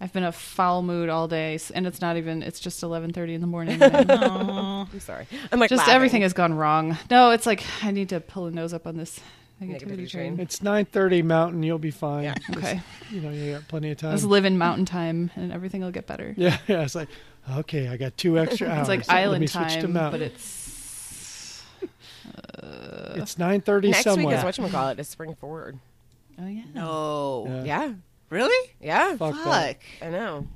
I've been a foul mood all day, and it's not even. It's just eleven thirty in the morning. I'm- I'm sorry. I'm like just laughing. everything has gone wrong. No, it's like I need to pull a nose up on this negativity, Negativity train. train. It's nine thirty Mountain. You'll be fine. Yeah. Okay, You know, you got plenty of time. let's live in mountain time, and everything will get better. yeah, yeah. It's like, okay, I got two extra hours. It's like Let me island switch to time, but it's. Uh, it's nine thirty Next week is what you call it. Is spring forward. oh yeah. No. Yeah. Yeah, Really? yeah. Fuck, Fuck. I know.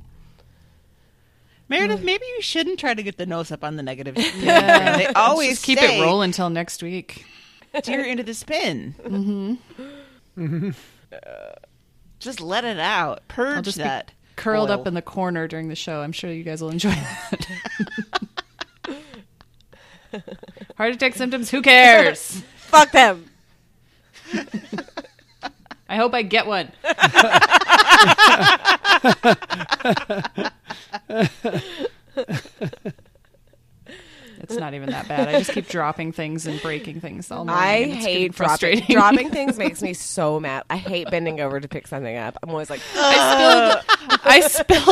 Meredith, maybe you shouldn't try to get the nose up on the negative. Yeah. they always Just keep say, it rolling until next week. Tear into the spin. Mm-hmm. just let it out. Purge just be that. Curled oil. up in the corner during the show. I'm sure you guys will enjoy that. Heart attack symptoms. Who cares? Fuck them. I hope I get one. it's not even that bad. I just keep dropping things and breaking things all morning. I and it's getting hate dropping, frustrating. dropping things. Makes me so mad. I hate bending over to pick something up. I'm always like, I spilled. I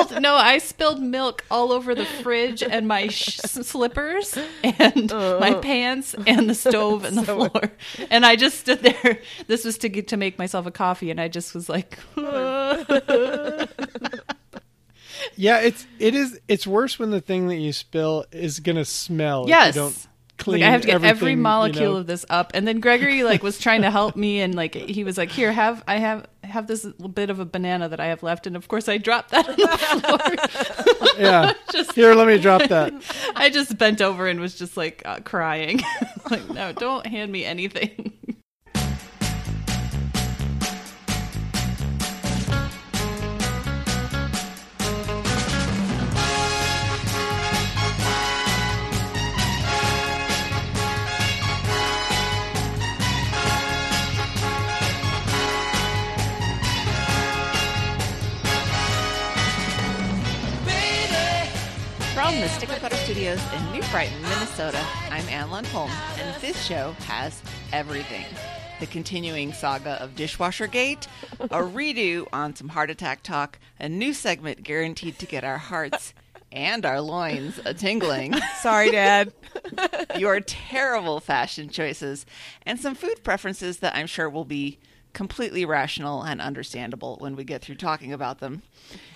spilled. No, I spilled milk all over the fridge and my sh- slippers and my pants and the stove and the floor. And I just stood there. This was to get to make myself a coffee, and I just was like, Yeah, it's it is it's worse when the thing that you spill is gonna smell. yes. you don't clean. like I have to get every everything, you molecule know. of this up, and then Gregory like was trying to help me, and like he was like, "Here, have I have have this little bit of a banana that I have left," and of course I dropped that on the floor. Yeah. Just- Here, let me drop that. I just bent over and was just like uh, crying, like, "No, don't hand me anything." From the Sticker Cutter Studios in New Brighton, Minnesota, I'm Ann Lundholm, and this show has everything. The continuing saga of Dishwasher Gate, a redo on some heart attack talk, a new segment guaranteed to get our hearts and our loins a tingling, sorry, Dad. your terrible fashion choices, and some food preferences that I'm sure will be completely rational and understandable when we get through talking about them.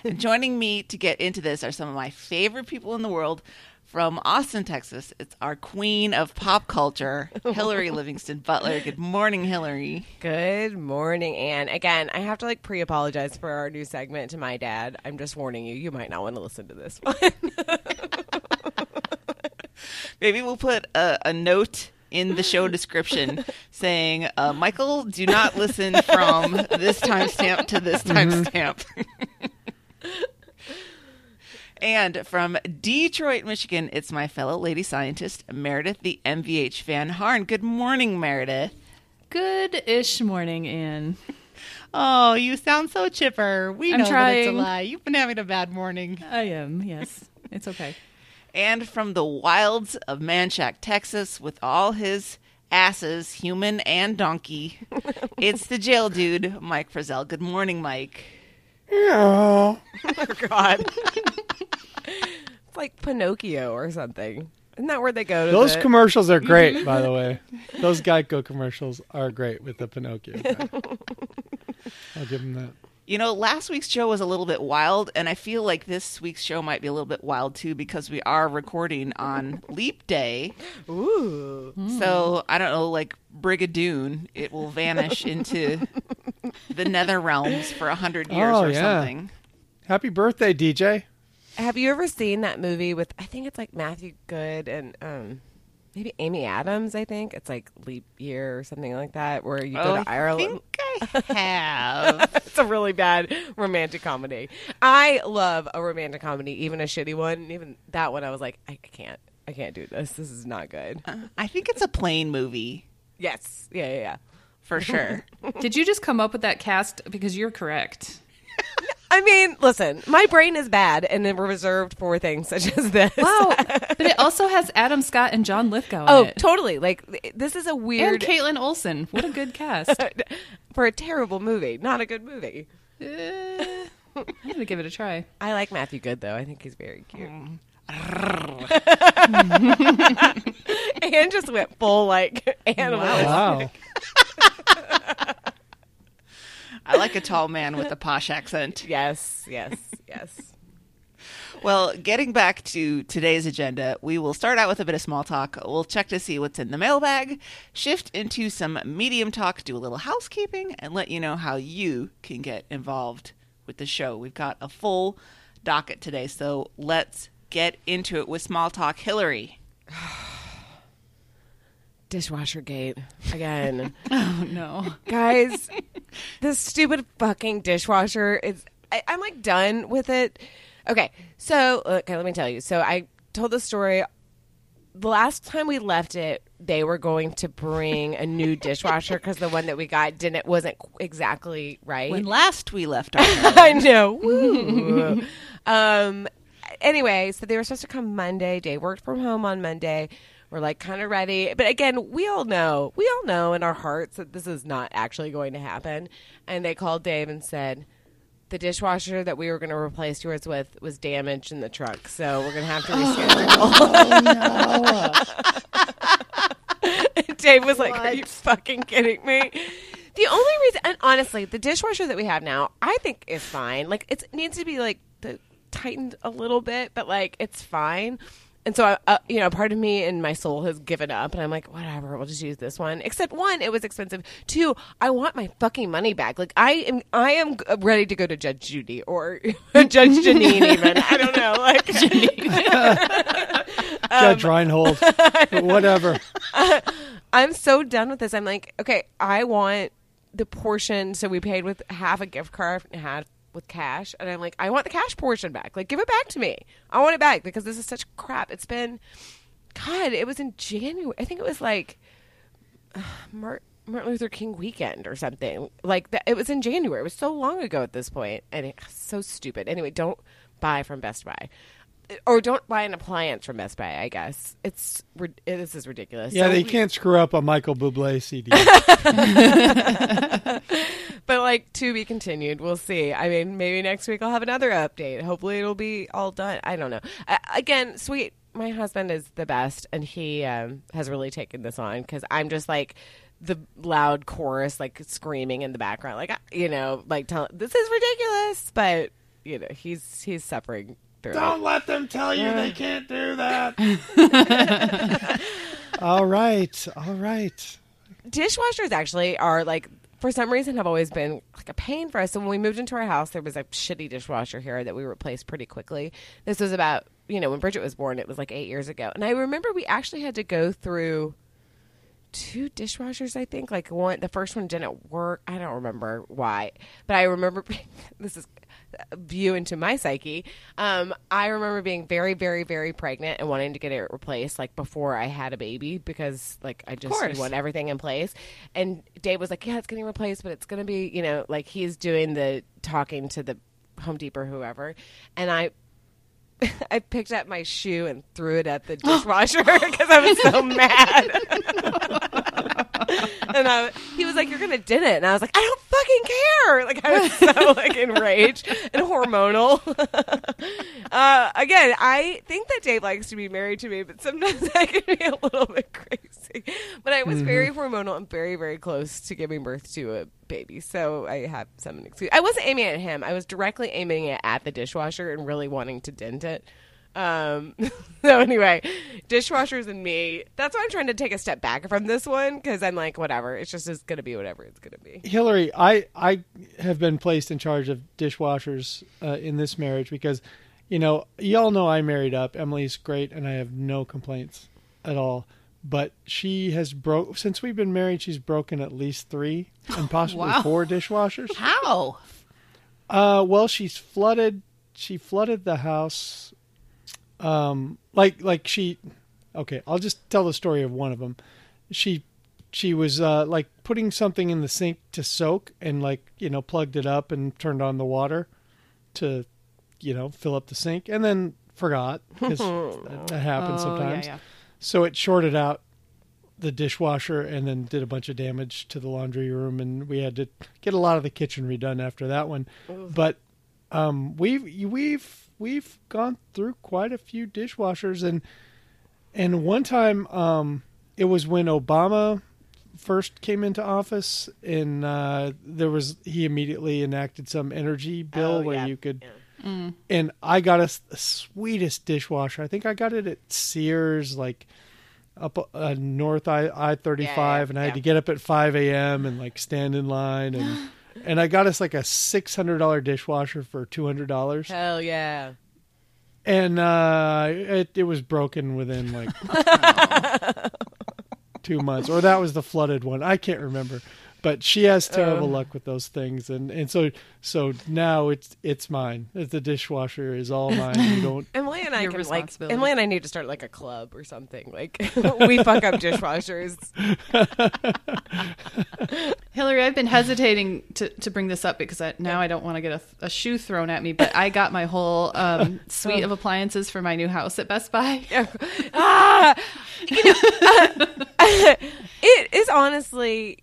And joining me to get into this are some of my favorite people in the world from Austin, Texas. It's our queen of pop culture, Hillary Livingston Butler. Good morning, Hillary. Good morning, Anne. Again, I have to like pre-apologize for our new segment to my dad. I'm just warning you. You might not want to listen to this one. Maybe we'll put a, a note in the show description saying, uh, Michael, do not listen from this timestamp to this timestamp. and from Detroit, Michigan, it's my fellow lady scientist, Meredith the MVH Van Harn. Good morning, Meredith. Good-ish morning, Anne. Oh, you sound so chipper. We I'm know that it's a trying. lie. You've been having a bad morning. I am. Yes, it's okay. And from the wilds of Manchac, Texas, with all his asses, human and donkey. it's the jail dude, Mike Frizzell. Good morning, Mike. Yeah. God, it's like Pinocchio or something. Isn't that where they go to Those the- commercials are great, by the way. Those Geico commercials are great with the Pinocchio guy. I'll give him that. You know, last week's show was a little bit wild, and I feel like this week's show might be a little bit wild too because we are recording on Leap Day. Ooh, So I don't know, like Brigadoon, it will vanish into the nether realms for a hundred years Oh, or yeah. something. Happy birthday, DJ. have you ever seen that movie with? I think it's like Matthew Goode and um, maybe Amy Adams. I think it's like Leap Year or something like that, where you go Oh, to I Ireland. Think I have. it's a really bad romantic comedy. I love a romantic comedy, even a shitty one. Even that one, I was like, I, I can't, I can't do this. This is not good. Uh, I think it's a plain movie Yes, yeah, yeah, yeah. for sure. Did you just come up with that cast because you're correct? I mean, listen, my brain is bad and then reserved for things such as this. Wow, but it also has Adam Scott and John Lithgow Oh, in it. totally. Like this is a weird and Kaitlin Olson. What a good cast. for a terrible movie. Not a good movie. Eh, I'm gonna give it a try. I like Matthew Goode though. I think he's very cute. and just went full like animal. Wow. I like a tall man with a posh accent. Yes, yes, yes. Well, getting back to today's agenda, we will start out with a bit of small talk. We'll check to see what's in the mailbag, shift into some medium talk, do a little housekeeping, and let you know how you can get involved with the show. We've got a full docket today, so let's get into it with small talk. Hillary. Dishwasher gate again. Oh no. Guys, this stupid fucking dishwasher is I, I'm like done with it. Okay, so okay, let me tell you. So I told the story the last time we left it, they were going to bring a new dishwasher because the one that we got didn't wasn't exactly right. When last we left our I know. Woo. um. Anyway, so they were supposed to come Monday. Dave worked from home on Monday. We're like kind of ready, but again, we all know, we all know in our hearts that this is not actually going to happen. And they called Dave and said the dishwasher that we were going to replace yours with was damaged in the truck, so we're going to have to reschedule. Oh, Dave was like, "Are you fucking kidding me?" The only reason, and honestly, the dishwasher that we have now, I think is fine. Like it needs to be like the, tightened a little bit, but like it's fine. And so, I, uh, you know, part of me and my soul has given up, and I'm like, whatever, we'll just use this one. Except one, it was expensive. Two, I want my fucking money back. Like I am, I am ready to go to Judge Judy or Judge Jeanine. Even I don't know, like Judge Reinhold. Whatever. I'm so done with this. I'm like, okay, I want the portion. So we paid with half a gift card and half with cash, and I'm like, I want the cash portion back. Like, give it back to me. I want it back because this is such crap. It's been, God, it was in January. I think it was like uh, Martin, Luther King weekend or something. Like. It was in January. It was so long ago at this point, and it's so stupid. Anyway, don't buy from Best Buy. Or don't buy an appliance from Best Buy. I guess it's rid- this is ridiculous. Yeah, So they we- can't screw up a Michael Bublé CD. but like to be continued. We'll see. I mean, maybe next week I'll have another update. Hopefully, it'll be all done. I don't know. Uh, again, sweet. My husband is the best, and he um, has really taken this on because I'm just like the loud chorus, like screaming in the background, like you know, like tell this is ridiculous. But you know, he's he's suffering through. it. let them tell you they can't do that. all right. All right. dishwashers actually are like for some reason have always been like a pain for us. So when we moved into our house, there was a shitty dishwasher here that we replaced pretty quickly. This was about you know when Bridget was born. It was like eight years ago, and I remember we actually had to go through two dishwashers. I think like one the first one didn't work. I don't remember why, but I remember this is a view into my psyche. Um, I remember being very, very, very pregnant and wanting to get it replaced like before I had a baby because like I just want everything in place. And Dave was like, "Yeah, it's getting replaced, but it's going to be you know like he's doing the talking to the Home Depot or whoever," and I. I picked up my shoe and threw it at the dishwasher because I was so mad. and I, he was like, "You're gonna did it," and I was like, "I don't fucking care!" Like I was so like enraged and hormonal. uh, again, I think that Dave likes to be married to me, but sometimes I can be a little bit crazy. But I was very hormonal and very very close to giving birth to a baby, so I have some excuse. I wasn't aiming at him; I was directly aiming it at the dishwasher and really wanting to dent it. Um, so anyway, dishwashers and me. That's why I'm trying to take a step back from this one because I'm like, whatever. It's just it's gonna be whatever it's gonna be. Hillary, I I have been placed in charge of dishwashers uh, in this marriage because, you know, y'all know I married up. Emily's great, and I have no complaints at all. But she has broke since we've been married. She's broken at least three and possibly Wow. four dishwashers. How? Uh, well, she's flooded. She flooded the house. Um, like like she. Okay, I'll just tell the story of one of them. She she was uh, like putting something in the sink to soak, and like you know plugged it up and turned on the water to you know fill up the sink, and then forgot because that, happens Oh, sometimes. yeah. So it shorted out the dishwasher and then did a bunch of damage to the laundry room and we had to get a lot of the kitchen redone after that one. But um, we've we've we've gone through quite a few dishwashers, and and one time um, it was when Obama first came into office, and uh, there was he immediately enacted some energy bill Oh, where yeah. you could. Yeah. And I got a, the sweetest dishwasher. I think I got it at Sears, like up uh, North I I thirty Yeah, yeah, and I had to get up at five a.m. and like stand in line, and and I got us like a six hundred dollar dishwasher for two hundred dollars, Hell yeah. and uh, it it was broken within like two months, or that was the flooded one. I can't remember, but she has terrible luck with those things, and and so so now it's it's mine. The dishwasher is all mine. You don't. Emily and I can like. Emily and I need to start like a club or something. Like we fuck up dishwashers. Hillary, I've been hesitating to, to bring this up because I, now I don't want to get a, a shoe thrown at me, but I got my whole um, suite of appliances for my new house at Best Buy. ah, you know, uh, it is honestly.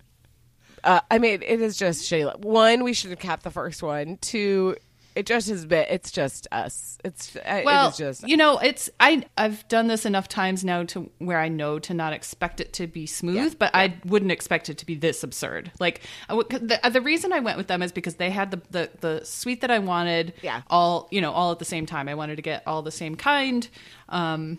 Uh, I mean, it is just shitty. One, we should have capped the first one. Two, it just has been. It's just us. It's uh, Well, it is just you know, it's I I've done this enough times now to where I know to not expect it to be smooth, but I wouldn't expect it to be this absurd. Like I the, the reason I went with them is because they had the the, the suite that I wanted, Yeah. all you know, all at the same time. I wanted to get all the same kind, um,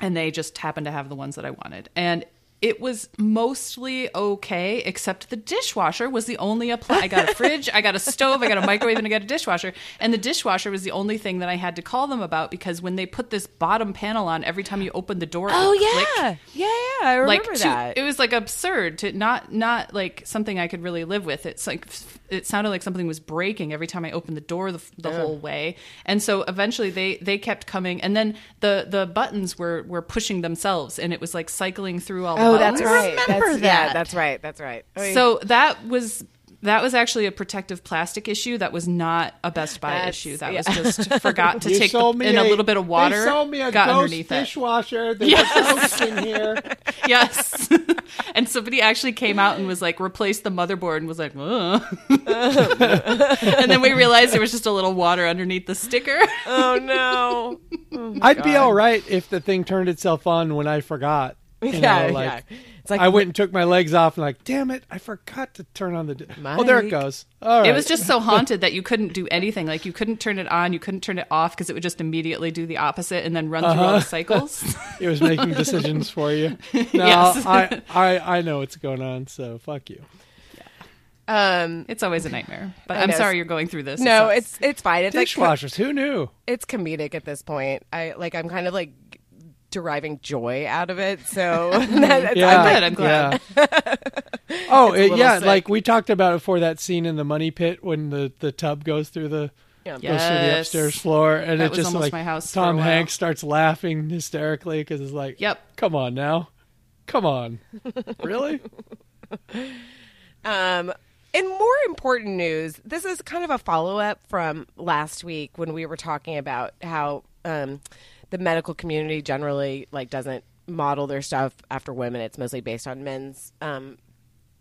and they just happened to have the ones that I wanted, and. It was mostly okay, except the dishwasher was the only apply. I got a fridge, I got a stove, I got a microwave, and I got a dishwasher. And the dishwasher was the only thing that I had to call them about because when they put this bottom panel on, every time you open the door, Oh would yeah, click yeah, yeah. I remember like to- that. it was like absurd to not not like something I could really live with. It's like it sounded like something was breaking every time I opened the door the, the whole way. And so eventually they they kept coming, and then the the buttons were were pushing themselves, and it was like cycling through all. the oh, that's right. remember that's, Yeah, that. that's right. That's right. I So that was that was actually a protective plastic issue. That was not a Best Buy That's- issue. That yeah. was just forgot to You take the, sold in a, little bit of water. They sold me a got ghost underneath it. dishwasher. There's a ghost in here. Yes. and somebody actually came out and was like, replaced the motherboard and was like, Ugh. and then we realized there was just a little water underneath the sticker. oh no. Oh, I'd be all right if the thing turned itself on when I forgot. You yeah, know, like, yeah. It's like I went and took my legs off and like, damn it, I forgot to turn on the. Di- oh, there it goes. All right. It was just so haunted that you couldn't do anything. Like you couldn't turn it on, you couldn't turn it off because it would just immediately do the opposite and then run through all the cycles. It was making decisions for you. No, Yes. I, I, I know what's going on. So fuck you. Um, it's always a nightmare. But I I'm know. sorry you're going through this. No, sucks. it's it's fine. It's like Dishwashers. Who knew? it's comedic at this point. I like I'm kind of like deriving joy out of it. So that, Yeah, good, I'm glad. yeah. oh, it, yeah. sick. Like we talked about it for that scene in the money pit when the, the tub goes through the yeah. goes through the upstairs floor, and That it just almost like my house Tom. Hanks starts laughing hysterically because it's like, Yep. come on now, come on, really? Um, in more important news, this is kind of a follow up from last week when we were talking about how um, the medical community generally like doesn't model their stuff after women. It's mostly based on men's um,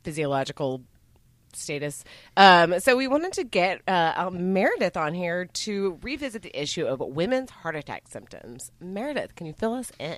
physiological status. Um, so we wanted to get uh, uh, Meredith on here to revisit the issue of women's heart attack symptoms. Meredith, can you fill us in?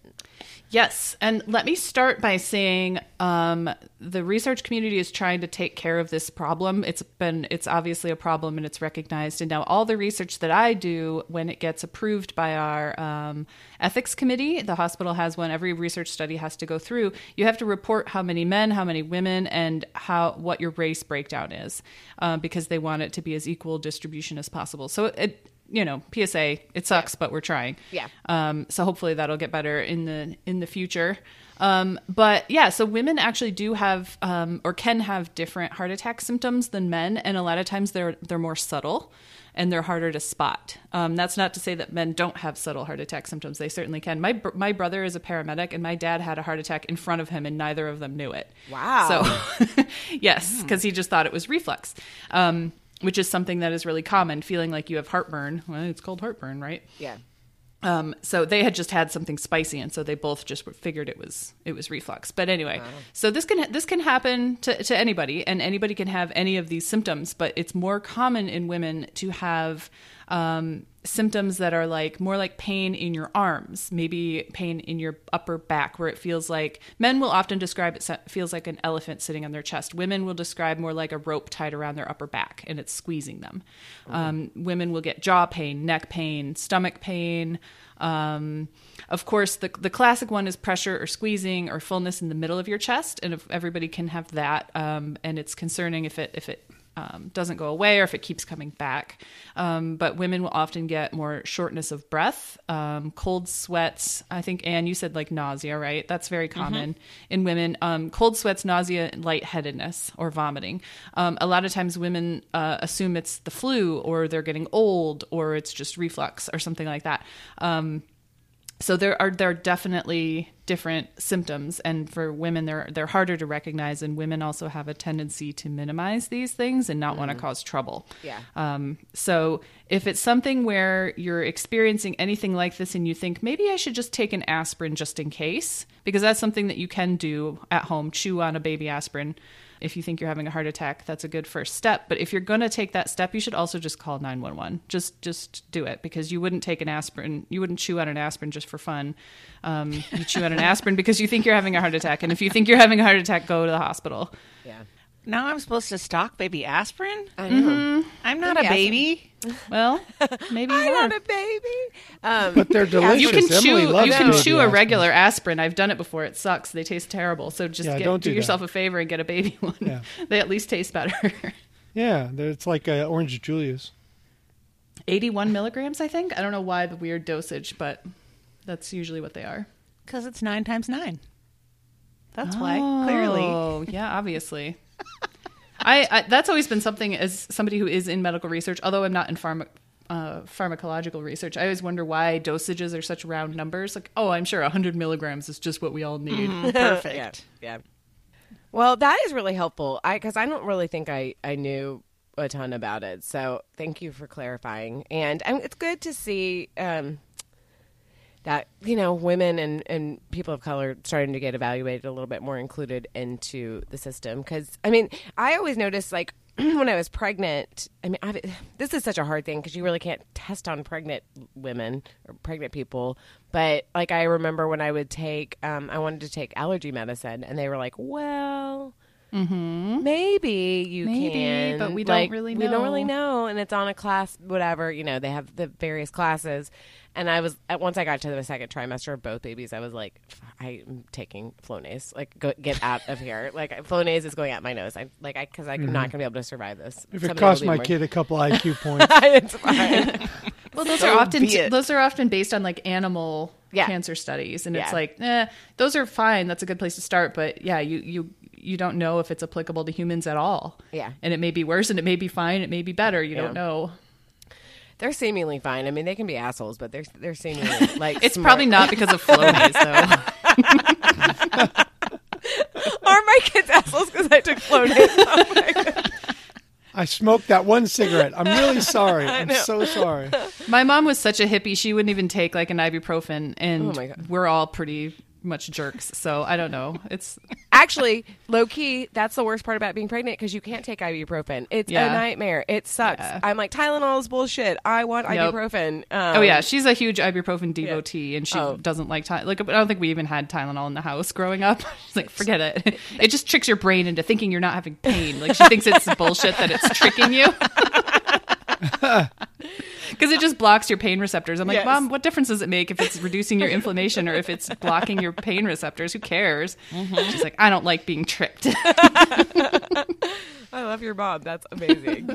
Yes, and let me start by saying um, the research community is trying to take care of this problem. It's been it's obviously a problem and it's recognized. And now all the research that I do, when it gets approved by our um, ethics committee, the hospital has one. Every research study has to go through. You have to report how many men, how many women, and how what your race breakdown is, uh, because they want it to be as equal distribution as possible. So it. You know, PSA. It sucks, but we're trying. Yeah. Um, so hopefully that'll get better in the in the future. Um, but yeah, so women actually do have um, or can have different heart attack symptoms than men, and a lot of times they're they're more subtle and they're harder to spot. Um, that's not to say that men don't have subtle heart attack symptoms; they certainly can. My br- my brother is a paramedic, and my dad had a heart attack in front of him, and neither of them knew it. Wow. So yes, because he just thought it was reflux. Um, which is something that is really common, feeling like you have heartburn. Well, it's called heartburn, right? Yeah. Um, so they had just had something spicy, and so they both just figured it was it was reflux. But anyway, so this can this can happen to, to anybody, and anybody can have any of these symptoms. But it's more common in women to have um, symptoms that are like more like pain in your arms, maybe pain in your upper back, where it feels like men will often describe it feels like an elephant sitting on their chest. Women will describe more like a rope tied around their upper back and it's squeezing them. Um, women will get jaw pain, neck pain, stomach pain. Um, of course, the the classic one is pressure or squeezing or fullness in the middle of your chest, and if everybody can have that, um, and it's concerning if it if it um, doesn't go away or if it keeps coming back. Um, but women will often get more shortness of breath, um, cold sweats. I think, Anne, you said like nausea, right? That's very common in women. Um, cold sweats, nausea, and lightheadedness or vomiting. Um, a lot of times women uh, assume it's the flu or they're getting old or it's just reflux or something like that. So there are there are definitely different symptoms and for women they're they're harder to recognize and women also have a tendency to minimize these things and not want to cause trouble Yeah. um, so if it's something where you're experiencing anything like this and you think maybe i should just take an aspirin just in case because that's something that you can do at home chew on a baby aspirin if you think you're having a heart attack that's a good first step. But if you're going to take that step you should also just call 911 just just do it because you wouldn't take an aspirin you wouldn't chew on an aspirin just for fun. Um, you chew on an aspirin because you think you're having a heart attack and if you think you're having a heart attack go to the hospital. Yeah. Now I'm supposed to stock baby aspirin? I know. I'm not Baby a baby. well maybe I'm not a baby. Um, But they're delicious. you can Emily chew you can chew a aspirin. regular aspirin. I've done it before. It sucks. They taste terrible. So just Yeah, get, don't do, do yourself a favor and get a baby one. Yeah. they at least taste better. Yeah, it's like uh, Orange Julius. 81 milligrams, I think. I don't know why the weird dosage, but that's usually what they are. Because it's nine times nine. That's why, clearly. Oh, yeah, obviously. I, I that's always been something as somebody who is in medical research, although I'm not in pharma, uh, pharmacological research. I always wonder why dosages are such round numbers. Like, oh, I'm sure 100 milligrams is just what we all need. Perfect. Yeah. Well, that is really helpful. I because I don't really think I I knew a ton about it. So thank you for clarifying. And um, it's good to see um, that you know women and and people of color starting to get evaluated a little bit more included into the system. Because I mean, I always noticed like. when I was pregnant, I mean, I, this is such a hard thing because you really can't test on pregnant women or pregnant people. But like, I remember when I would take, um, I wanted to take allergy medicine, and they were like, "Well, maybe you Maybe, can, but we don't Like, really We don't really know." know, and it's on a class, whatever. You know, they have the various classes." And I was at once I got to the second trimester of both babies, I was like, "I'm taking Flonase. Like, go, get out of here. Like, Flonase is going out my nose. I like, I because I'm not gonna be able to survive this. Mm-hmm. If it Somebody will costs my more- kid a couple IQ points, it's fine. Well, those So are often be it. those are often based on like animal Yeah. cancer studies, and it's like, eh, those are fine. That's a good place to start. But yeah, you you you don't know if it's applicable to humans at all. Yeah. and it may be worse, and it may be fine. It may be better. You Yeah. don't know. They're seemingly fine. I mean, they can be assholes, but they're they're seemingly like It's smart. probably not because of Flonase though. Are my kids assholes because I took Flonase? Oh. I smoked that one cigarette. I'm really sorry. I'm so sorry. My mom was such a hippie; she wouldn't even take like an ibuprofen, and Oh my God. we're all pretty much jerks. So I don't know. It's Actually, low key, that's the worst part about being pregnant because you can't take ibuprofen. It's a nightmare. It sucks. Yeah. I'm like Tylenol is bullshit. I want ibuprofen. Um, oh yeah, she's a huge ibuprofen devotee, and she Oh. doesn't like Tylenol. like. I don't think we even had Tylenol in the house growing up. She's like, forget it. It just tricks your brain into thinking you're not having pain. Like she thinks it's bullshit that it's tricking you. Because it just blocks your pain receptors. I'm like, Yes. Mom, what difference does it make if it's reducing your inflammation or if it's blocking your pain receptors? Who cares? She's like, I don't like being tricked. I love your mom. That's amazing.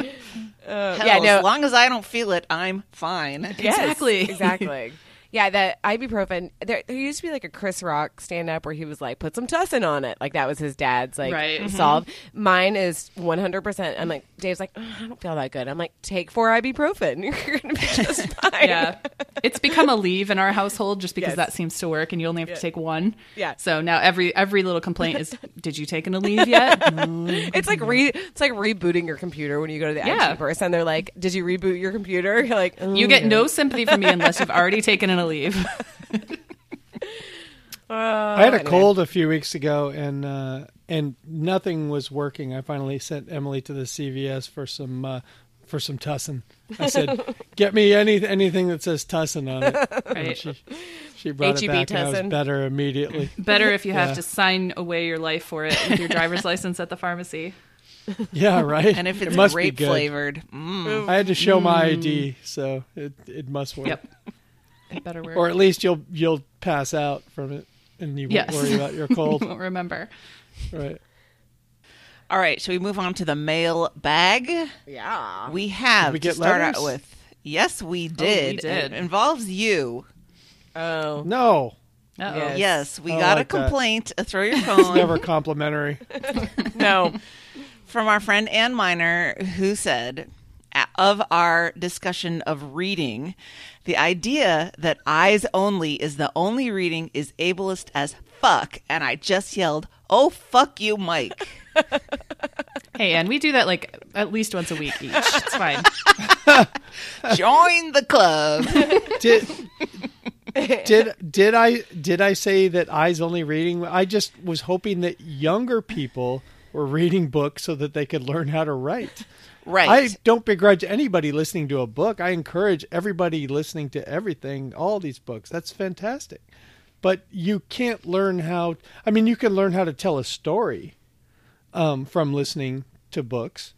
uh, Hell, yeah, no, as long as I don't feel it, I'm fine. Yes, Exactly. exactly. Yeah, that ibuprofen. There, there used to be like a Chris Rock stand up where he was like, "Put some tussin on it." Like that was his dad's like Right. Mhm. solve. Mine is one hundred percent. I'm like, Dave's like, "Ugh, I don't feel that good. I'm like, take four ibuprofen. You're gonna be just fine. yeah. it's become Aleve in our household just because Yes. that seems to work, and you only have to take one. Yeah. So now every every little complaint is, "Did you take an Aleve yet?" Mm, mm, it's like mm. re- it's like rebooting your computer when you go to the Yeah. IT person. They're like, "Did you reboot your computer?" You're like, You get no sympathy from me unless you've already taken in Aleve. I had a anyway. cold a few weeks ago, and uh, and nothing was working. I finally sent Emily to the CVS for some uh, for some tussin. I said, "Get me any anything that says tussin on it." And Right. she she brought it H-E-B back, and I was Tussin. better immediately. Better if you have to sign away your life for it with your driver's license at the pharmacy. Yeah, right. And if It it's must be grape flavored, mm. I had to show my ID, so it it must work. Yep. It better work. Or at least you'll you'll pass out from it, and you won't worry about your you cold. won't remember. right. all right. so we move on to the mail bag? yeah. We have Did we to get start letters? out with. Yes, we did. We did. It involves you. Oh, No, Uh-oh. Yes. Yes, we I got like a complaint. Uh, throw your it's phone never complimentary. no. from our friend Ann Miner, who said, "A- of our discussion of reading, the idea that eyes only is the only reading is ableist as fuck. And I just yelled, oh, fuck you, Mike. Hey, and we do that like at least once a week each. It's fine. Join the club. did did did I did I say that eyes only reading? I just was hoping that younger people were reading books so that they could learn how to write. Right. I don't begrudge anybody listening to a book. I encourage everybody listening to everything, all these books. That's fantastic. But you can't learn how I mean you can learn how to tell a story um, from listening to books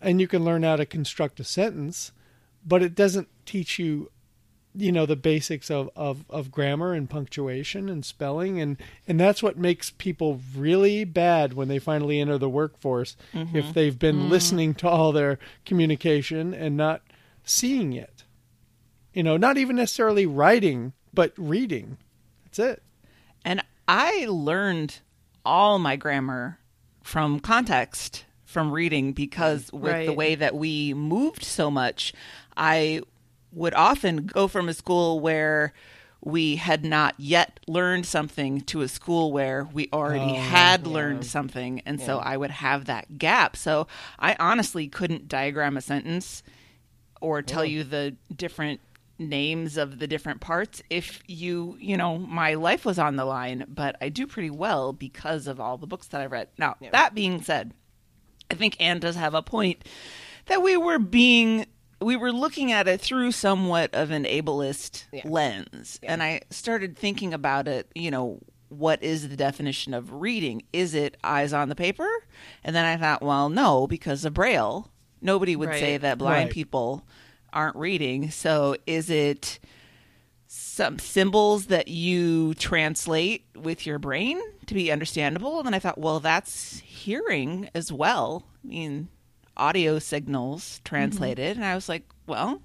and you can learn how to construct a sentence, but it doesn't teach you you know the basics of, of, of grammar and punctuation and spelling. And, and that's what makes people really bad when they finally enter the workforce mm-hmm. if they've been mm. listening to all their communication and not seeing it. You know not even necessarily writing but reading. That's it. And I learned all my grammar from context from reading because with the way that we moved so much, I would often go from a school where we had not yet learned something to a school where we already Oh, had learned something. And so I would have that gap. So I honestly couldn't diagram a sentence or tell oh. you the different names of the different parts if you you know my life was on the line but i do pretty well because of all the books that i've read. Now that being said i think anne does have a point that we were being we were looking at it through somewhat of an ableist lens and i started thinking about it you know what is the definition of reading is it eyes on the paper and then i thought well no because of braille nobody would say that blind Right. people aren't reading. So is it some symbols that you translate with your brain to be understandable? And then I thought, well, that's hearing as well. I mean, audio signals translated. And I was like, well,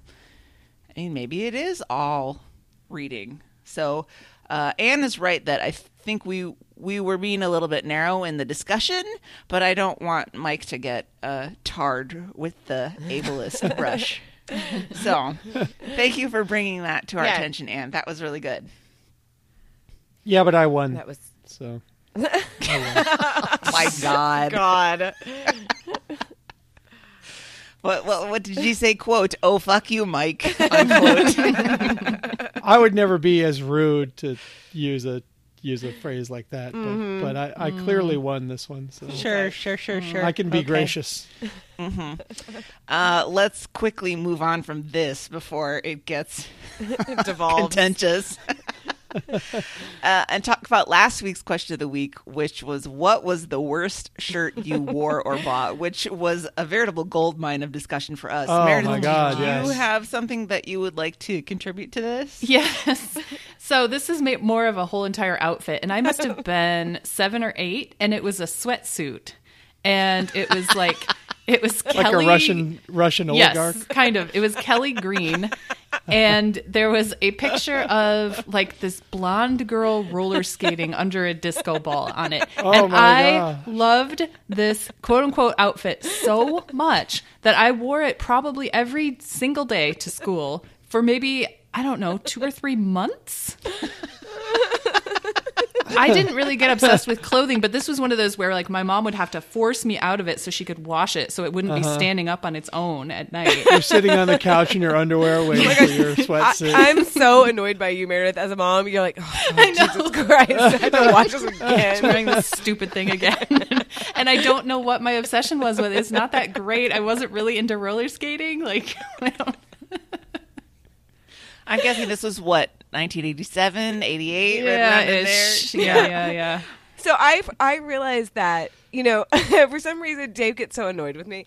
I mean, maybe it is all reading. So uh, Anne is right that I think we we were being a little bit narrow in the discussion, but I don't want Mike to get uh, tarred with the ableist brush. So, thank you for bringing that to our Yeah. attention, Anne. That was really good. yeah but i won That was so My God. God. What, what what did you say? Quote, oh fuck you, Mike. Unquote. I would never be as rude to use a use a phrase like that, but, mm-hmm. but I, I clearly mm. won this one, so sure, sure, sure, mm. sure. I can be Okay. gracious. Mm-hmm. Uh, let's quickly move on from this before it gets Devolved. contentious. Uh, and talk about last week's question of the week, which was what was the worst shirt you wore or bought, which was a veritable gold mine of discussion for us. Oh, Meredith, my God, do you have something that you would like to contribute to this? Yes. So this is ma- more of a whole entire outfit, and I must have been seven or eight, and it was a sweatsuit, and it was like it was Kelly. Like Kelly, a Russian Russian oligarch. Yes, kind of. It was Kelly Green, and there was a picture of like this blonde girl roller skating under a disco ball on it, Oh, and I God. loved this quote unquote outfit so much that I wore it probably every single day to school for maybe I don't know, two or three months. I didn't really get obsessed with clothing, but this was one of those where like my mom would have to force me out of it so she could wash it so it wouldn't be uh-huh. standing up on its own at night. You're sitting on the couch in your underwear waiting for your I, sweatsuit. I'm so annoyed by you, Meredith. As a mom, you're like, oh, God, Jesus Christ, I have to watch this again. doing this stupid thing again. and I don't know what my obsession was with. It's not that great. I wasn't really into roller skating. Like, I don't, I'm guessing this was what 1987, 88, right yeah, around in there. ish. yeah, yeah, yeah. So I I realized that you know for some reason Dave gets so annoyed with me.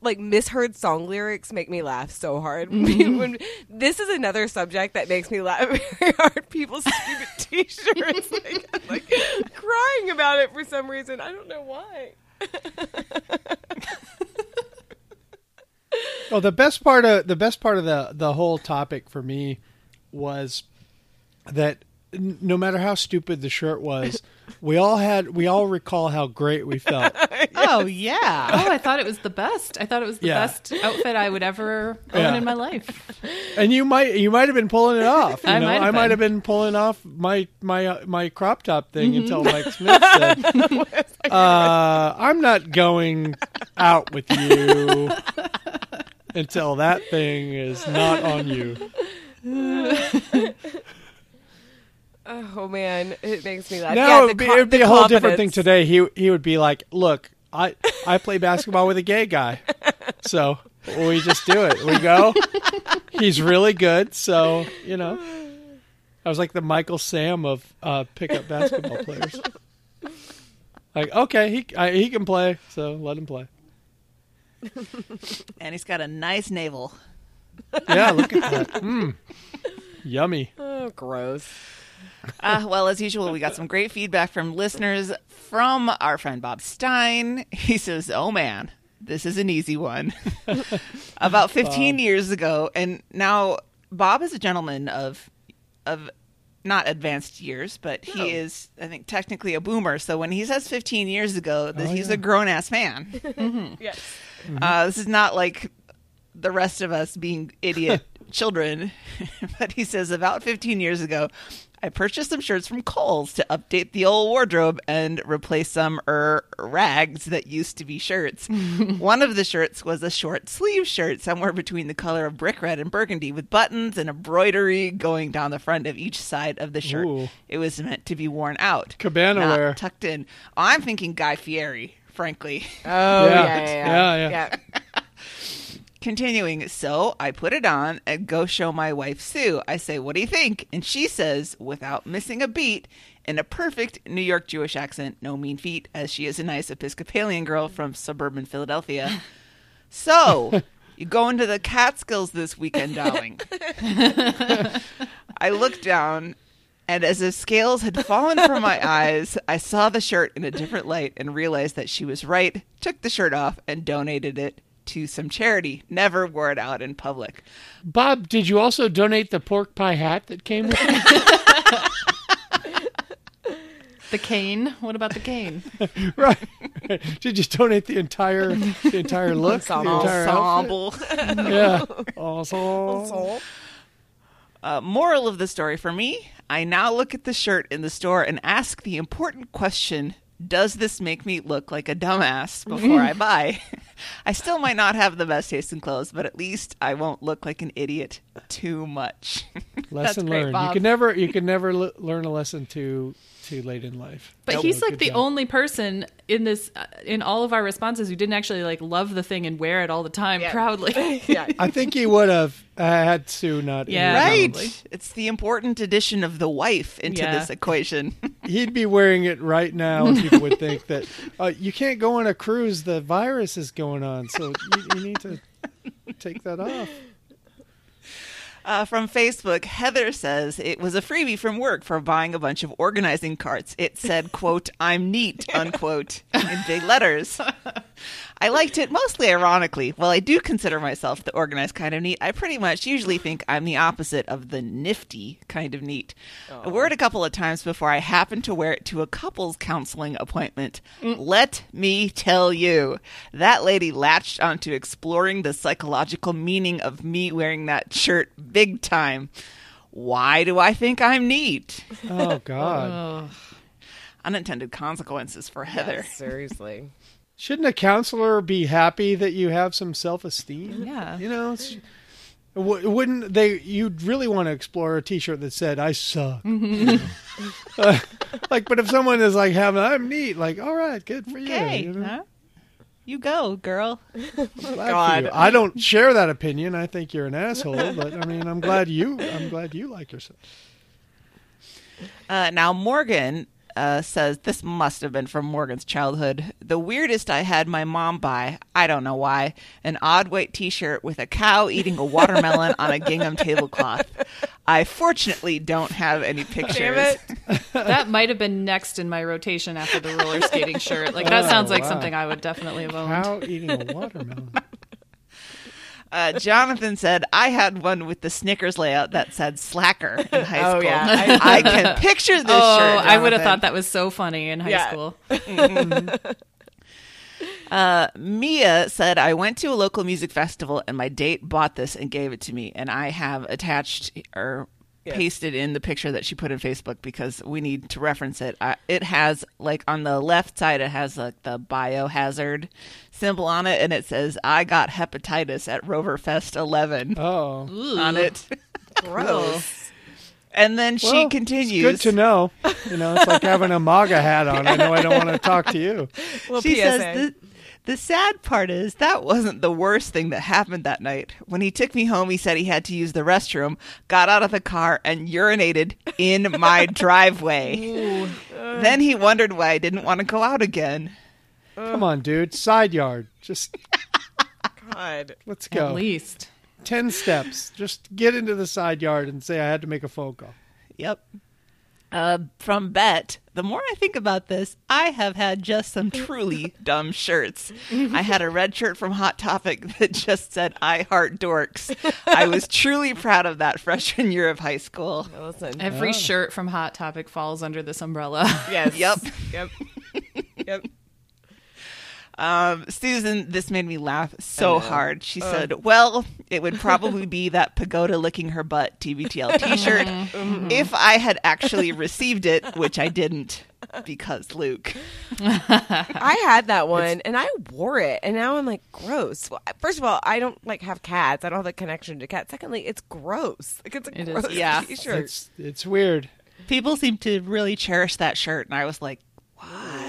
Like misheard song lyrics make me laugh so hard. when, mm-hmm. this is another subject that makes me laugh very hard. People's stupid T-shirts, like, I'm like crying about it for some reason. I don't know why. well, oh, the best part of the best part of the the whole topic for me was that n- no matter how stupid the shirt was, we all had we all recall how great we felt. Oh yeah. Oh, I thought it was the best. I thought it was the Yeah. best outfit I would ever own Yeah. in my life. And you might you might have been pulling it off. You I know, might have I might been. have been pulling off my my uh, my crop top thing Mm-hmm. until Mike Smith said, uh, "I'm not going out with you until that thing is not on you." Oh man, it makes me laugh. No, yeah, it'd be, co- it'd be a whole different thing today. He he would be like, "Look, I I play basketball with a gay guy, so we just do it. We go. He's really good, so you know." I was like the Michael Sam of uh, pickup basketball players. Like, okay, he I, he can play, so let him play. And he's got a nice navel. Yeah, look at that. Mm. Yummy. Oh, gross. Uh, well, as usual, we got some great feedback from listeners. From our friend Bob Stein, he says, "Oh man, this is an easy one." About 15 years ago, and now Bob is a gentleman of of not advanced years, but he is, I think, technically a boomer. So when he says 15 years ago, that Oh, he's yeah. a grown ass man. Yes. Uh, this is not like the rest of us being idiot children. but he says about 15 years ago, I purchased some shirts from Kohl's to update the old wardrobe and replace some er, rags that used to be shirts. One of the shirts was a short sleeve shirt, somewhere between the color of brick red and burgundy, with buttons and embroidery going down the front of each side of the shirt. Ooh. It was meant to be worn out, Cabana not wear. tucked in. I'm thinking Guy Fieri, frankly. Oh Yeah. yeah, yeah, Yeah, yeah. Continuing, so I put it on and go show my wife Sue. I say, What do you think? And she says, without missing a beat, in a perfect New York Jewish accent, no mean feat, as she is a nice Episcopalian girl from suburban Philadelphia. So, you go into the Catskills this weekend, darling? I looked down, and as if scales had fallen from my eyes, I saw the shirt in a different light and realized that she was right, took the shirt off, and donated it to some charity. Never wore it out in public. Bob, did you also donate the pork pie hat that came with it? The cane. What about the cane? right. Did you donate the entire the entire look? The Ensemble. entire? Ensemble. Yeah. Also. Uh, moral of the story for me I now look at the shirt in the store and ask the important question Does this make me look like a dumbass before I buy? I still might not have the best taste in clothes, but at least I won't look like an idiot too much. Lesson great, learned. You can never you can never l- learn a lesson too too late in life. But Nope. he's like Good the job. only person in this uh, in all of our responses who didn't actually like love the thing and wear it all the time Yeah. proudly. yeah. I think he would have had to not. Yeah. right? probably. It's the important addition of the wife into Yeah. this equation. He'd be wearing it right now, and people would think that uh, you can't go on a cruise. The virus is going on, so you, you need to take that off. Uh, from Facebook, Heather says it was a freebie from work for buying a bunch of organizing carts. It said, "quote I'm neat," unquote, in big letters. I liked it mostly ironically. While I do consider myself the organized kind of neat, I pretty much usually think I'm the opposite of the nifty kind of neat. I wore it a couple of times before I happened to wear it to a couples counseling appointment. Let me tell you, that lady latched onto exploring the psychological meaning of me wearing that shirt big time. Why do I think I'm neat? Oh God! Oh, unintended consequences for Heather. Seriously. Shouldn't a counselor be happy that you have some self-esteem? Yeah. You know, it's, w- wouldn't they? You'd really want to explore a T-shirt that said "I suck." Uh, like, but if someone is like having "I'm neat," like, all right, good for Okay, you. you know? huh? You go, girl. Glad God. I don't share that opinion. I think you're an asshole, but I mean, I'm glad you. I'm glad you like yourself. Uh, now, Morgan uh, says this must have been from Morgan's childhood. The weirdest I had my mom buy, I don't know why, an odd white t shirt with a cow eating a watermelon on a gingham tablecloth. I fortunately don't have any pictures. Damn it. that might have been next in my rotation after the roller skating shirt. Like that Oh, sounds like wow. something I would definitely have owned. Cow eating a watermelon. Uh, Jonathan said, I had one with the Snickers layout that said slacker in high Oh, school. yeah. I can picture this Oh, shirt. I would have thought that was so funny in high Yeah. school. Uh, Mia said, I went to a local music festival and my date bought this and gave it to me. And I have attached or Yes. pasted in the picture that she put in Facebook because we need to reference it. Uh, it has, like, on the left side, it has, like, the biohazard symbol on it. And it says, I got hepatitis at Roverfest 11 Oh, on it. Gross. And then she Well, continues. Good to know. You know, it's like having a MAGA hat on. I know I don't want to talk to you. Well, she PSA. says the, the sad part is that wasn't the worst thing that happened that night. When he took me home, he said he had to use the restroom, got out of the car, and urinated in my driveway. Uh. then he wondered why I didn't want to go out again. Uh. Come on, dude. Side yard. Just God. let's go. At least. Ten steps. Just get into the side yard and say I had to make a phone call. Yep. Uh, from Bet, the more I think about this, I have had just some truly dumb shirts. I had a red shirt from Hot Topic that just said, I heart dorks. I was truly proud of that freshman year of high school. Listen. Every Oh. shirt from Hot Topic falls under this umbrella. Yes. Yep. Yep. Yep. Um, Susan, this made me laugh so hard. She said, Well, it would probably be that pagoda licking her butt TBTL t shirt if I had actually received it, which I didn't because Luke. I had that one and I wore it, and now I'm like, gross. Well, First of all, I don't like have cats. I don't have a connection to cats. Secondly, it's gross. Like it's a It is. gross Yeah. t-shirt. It's it's weird. People seem to really cherish that shirt, and I was like, Why?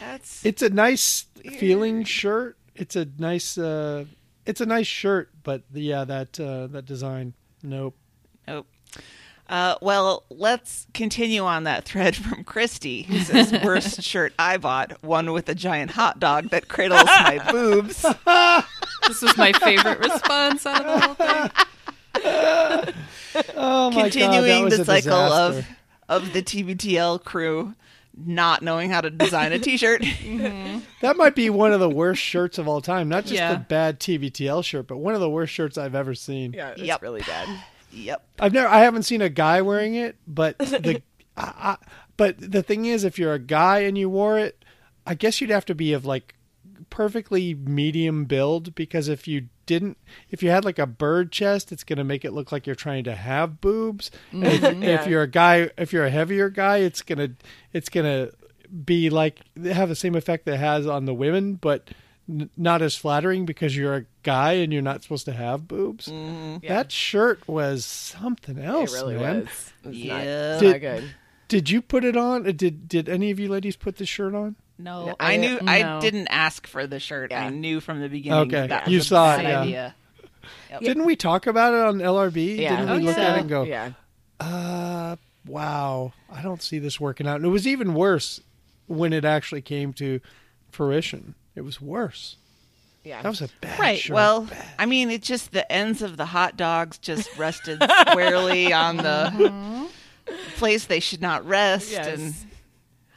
That's It's a nice feeling shirt. It's a nice uh it's a nice shirt, but yeah, that uh that design. Nope. Nope. Uh, well, let's continue on that thread from Christy, who says, Worst shirt I bought, one with a giant hot dog that cradles my boobs. this was my favorite response out of the whole thing. Oh my god, that Continuing was the a cycle of, of the TBTL crew not knowing how to design a t shirt. Mm-hmm. That might be one of the worst shirts of all time. Not just Yeah. the bad TBTL shirt, but one of the worst shirts I've ever seen. yeah, it's Yep. really bad. yep. I've never, I haven't seen a guy wearing it, but the, I, I, but the thing is, if you're a guy and you wore it, I guess you'd have to be of like perfectly medium build because if you didn't, if you had like a bird chest, it's gonna make it look like you're trying to have boobs. And if, mm-hmm. Yeah. if you're a guy, if you're a heavier guy, it's gonna, it's gonna be like have the same effect that it has on the women, but. n- Not as flattering because you're a guy and you're not supposed to have boobs. Mm-hmm. Yeah. That shirt was something It else, really man. was. It was Yeah. not, Did- not good. Did you put it on? Did Did any of you ladies put this shirt on? No, No, I I- knew I didn't ask for the shirt. I knew from the beginning. Okay. that You was a saw bad it, yeah. idea. Didn't we talk about it on LRB? Yeah. Didn't we Oh, look yeah. at it and go, Yeah. uh, wow, I don't see this working out. And it was even worse when it actually came to fruition. It was worse. Yeah. That was a bad Right. shirt. Well, I mean, it's just the ends of the hot dogs just rested squarely on the place they should not rest, Yes. and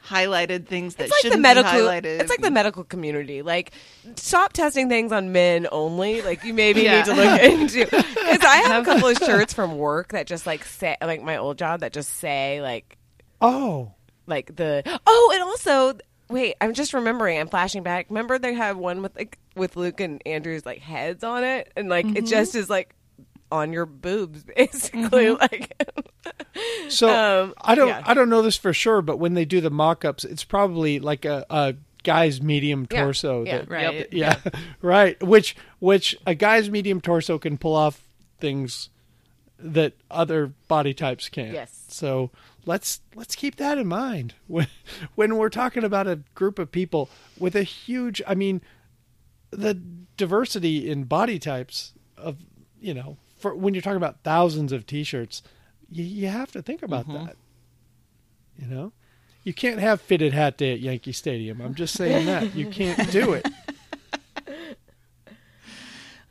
highlighted things that It's like the medical. be highlighted. It's like the medical community. Like, stop testing things on men only. Like, you maybe Yeah. need to look into. Because I have a couple of shirts from work that just like say, like my old job that just say like, Oh, like the. Oh, and also, wait, I'm just remembering. I'm flashing back. Remember they had one with like with Luke and Andrew's like heads on it, and like it mm-hmm. just is like on your boobs, basically. Like, so Um, I don't yeah. I don't know this for sure, but when they do the mock-ups, it's probably like a, a guy's medium torso. yeah, that, right. Yeah, right. Which which a guy's medium torso can pull off things that other body types can't. Yes. So let's let's keep that in mind when when we're talking about a group of people with a huge. I mean, the diversity in body types of you know for when you're talking about thousands of t-shirts, you, you have to think about mm-hmm. that. You know. You can't have fitted hat day at Yankee Stadium. I'm just saying that. You can't do it.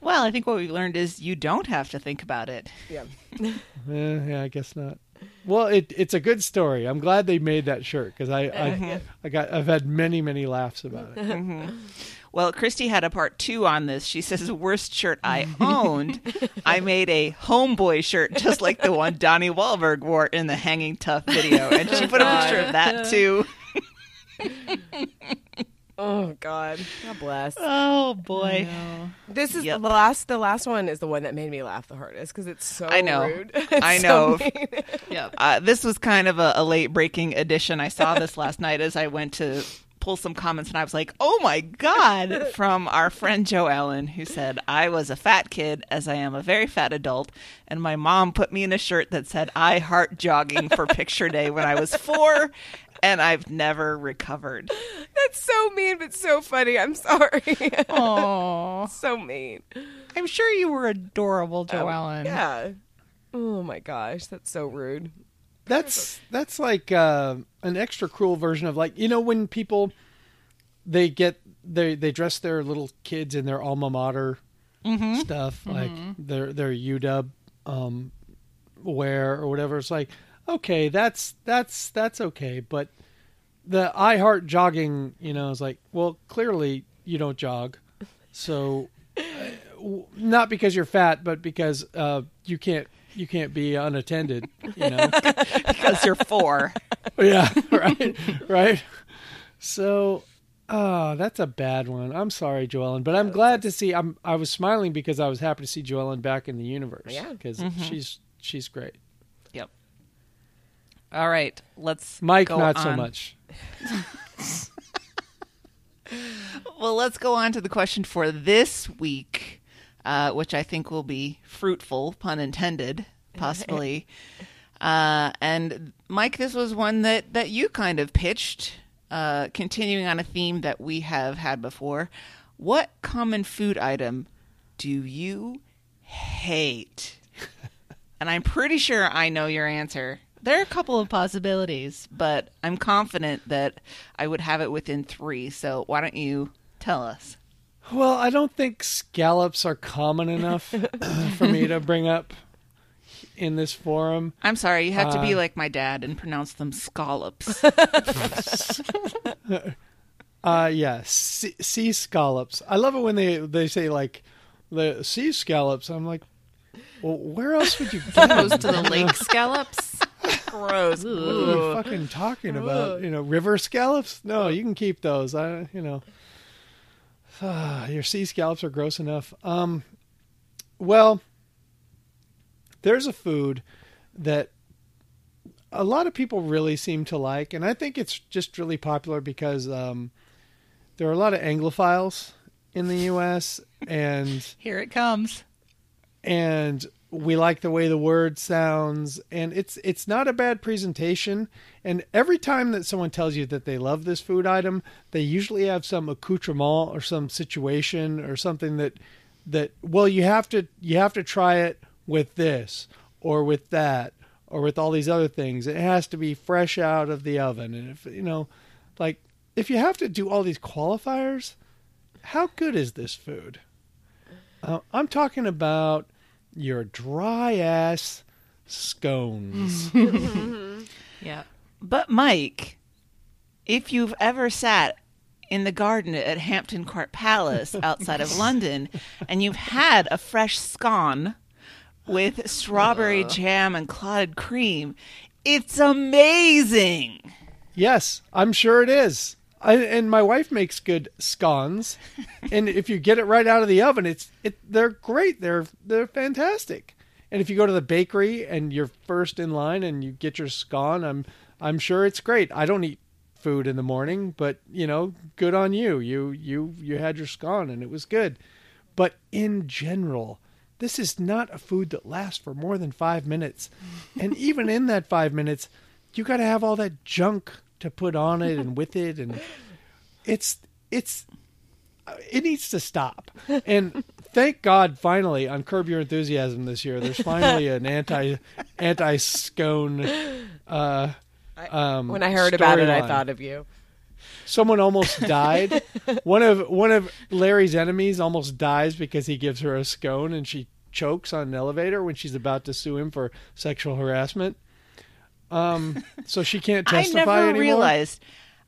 well, I think what we've learned is you don't have to think about it. yeah. Eh, yeah, I guess not. Well, it it's a good story. I'm glad they made that shirt because I I, mm-hmm. I got I've had many many laughs about it. Mm-hmm. Well, Christy had a part two on this. She says, worst shirt I owned. I made a homeboy shirt just like the one Donnie Wahlberg wore in the Hanging Tough video. And she put a picture of that too. Oh God. God bless. Oh, boy. This is Yep. the last. The last one is the one that made me laugh the hardest because it's so I know. rude. I It's so know. Yep. Uh, this was kind of a, a late breaking edition. I saw this last night as I went to pull some comments, and I was like, "Oh my god!" From our friend Joellen, who said, "I was a fat kid, as I am a very fat adult, and my mom put me in a shirt that said I heart jogging for picture day when I was four, and I've never recovered." That's so mean, but so funny. I'm sorry. Oh, so mean. I'm sure you were adorable, Joe um, Allen. Yeah. Oh my gosh, that's so rude. That's that's like uh, an extra cruel version of like you know when people they get they they dress their little kids in their alma mater stuff like their their UW um, wear or whatever. It's like okay, that's that's that's okay, but the I heart jogging, you know, is like well clearly you don't jog, so uh, not because you're fat, but because uh, you can't you can't be unattended, you know. because you're four. Yeah, right, right. So, oh, that's a bad one. I'm sorry, Joellen, but I'm glad to see. I'm. I was smiling because I was happy to see Joellen back in the universe. Yeah. because mm-hmm. she's she's great. Yep. All right, let's Mike, not so much. Well, let's go on to the question for this week, uh, which I think will be fruitful, pun intended, possibly. uh, and Mike, this was one that that you kind of pitched, uh, continuing on a theme that we have had before. What common food item do you hate? and I'm pretty sure I know your answer. There are a couple of possibilities, but I'm confident that I would have it within three. So why don't you tell us? Well, I don't think scallops are common enough for me to bring up in this forum. I'm sorry, you have to be Uh, like my dad and pronounce them scallops. Uh, yeah, sea, sea scallops. I love it when they they say like the sea scallops. I'm like, well, where else would you get Goes to the lake scallops. Gross. What are you fucking talking about? You know, river scallops? No, you can keep those. I, you know, your sea scallops are gross enough. Um, well, there's a food that a lot of people really seem to like, and I think it's just really popular because um, there are a lot of Anglophiles in the U.S. and Here it comes. and we like the way the word sounds and it's it's not a bad presentation. And every time that someone tells you that they love this food item they usually have some accoutrement or some situation or something that that well you have to you have to try it with this or with that or with all these other things. It has to be fresh out of the oven. And if you know like if you have to do all these qualifiers how good is this food? Uh, I'm talking about your dry ass scones. Yeah. But Mike, if you've ever sat in the garden at Hampton Court Palace outside of London and you've had a fresh scone with strawberry uh. jam and clotted cream, it's amazing. Yes, I'm sure it is. I, and my wife makes good scones, and if you get it right out of the oven, it's it. They're great. They're they're fantastic. And if you go to the bakery and you're first in line and you get your scone, I'm I'm sure it's great. I don't eat food in the morning, but you know, good on you. You you you had your scone and it was good. But in general, this is not a food that lasts for more than five minutes. And even in that five minutes, you got to have all that junk to put on it and with it, and it's it's it needs to stop. And thank God, finally on Curb Your Enthusiasm this year, there's finally an anti anti scone. Uh, um, when I heard about it, I thought of you. Someone almost died. one of one of Larry's enemies almost dies because he gives her a scone and she chokes on an elevator when she's about to sue him for sexual harassment. Um, so she can't testify I testify never anymore. realized.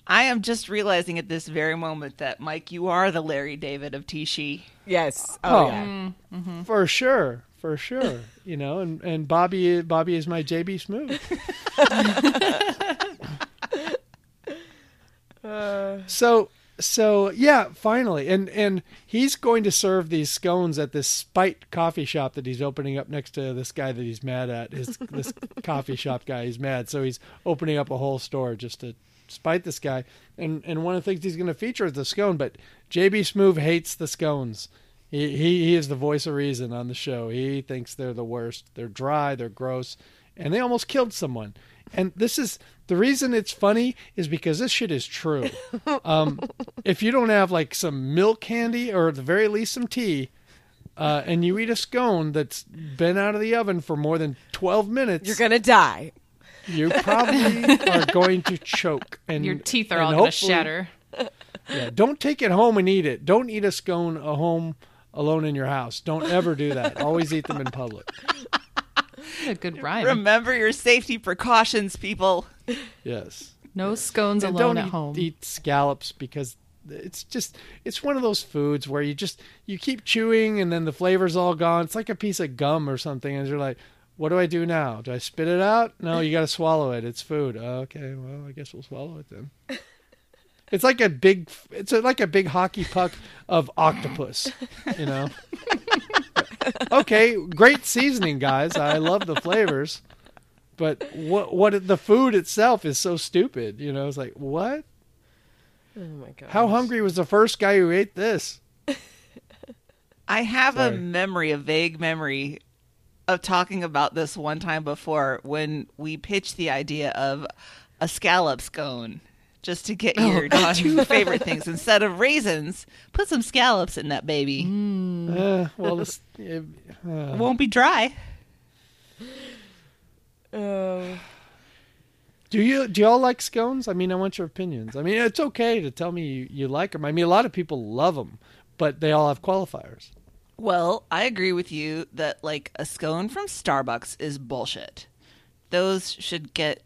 I am just realizing at this very moment that Mike, you are the Larry David of Tishi. Yes. Oh, Oh, yeah. for sure, for sure. You know, and and Bobby Bobby is my JB Smoove. so so yeah, finally, and and he's going to serve these scones at this Spite coffee shop that he's opening up next to this guy that he's mad at. His this coffee shop guy, he's mad, so he's opening up a whole store just to spite this guy. And and one of the things he's going to feature is the scone, but JB Smoove hates the scones. He, he he is the voice of reason on the show. He thinks they're the worst. They're dry. They're gross, and they almost killed someone. And this is the reason it's funny is because this shit is true. Um, if you don't have like some milk candy or at the very least some tea, uh, and you eat a scone that's been out of the oven for more than twelve minutes, You're gonna die. you probably are going to choke, and Your teeth are all going to shatter. Yeah, don't take it home and eat it. Don't eat a scone at home alone in your house. Don't ever do that. Always eat them in public. A good rhyme. Remember your safety precautions, people. Yes. no scones And alone don't at eat, home. eat scallops because it's just it's one of those foods where you just you keep chewing and then the flavor's all gone. It's like a piece of gum or something, and you're like, "What do I do now? Do I spit it out? No, you got to swallow it. It's food. Okay, well, I guess we'll swallow it then." It's like a big, it's a, like a big hockey puck of octopus, you know. okay, great seasoning, guys. I love the flavors, but what what the food itself is so stupid. You know, it's like what? Oh my god. How hungry was the first guy who ate this? I have Sorry. a memory, a vague memory of talking about this one time before when we pitched the idea of a scallop scone. Just to get your two favorite things. Instead of raisins, put some scallops in that baby. Uh, well, this, uh, It won't be dry. Oh. do you do y'all like scones? I mean, I want your opinions. I mean, it's okay to tell me you, you like them. I mean, a lot of people love them, but they all have qualifiers. Well, I agree with you that like a scone from Starbucks is bullshit. Those should get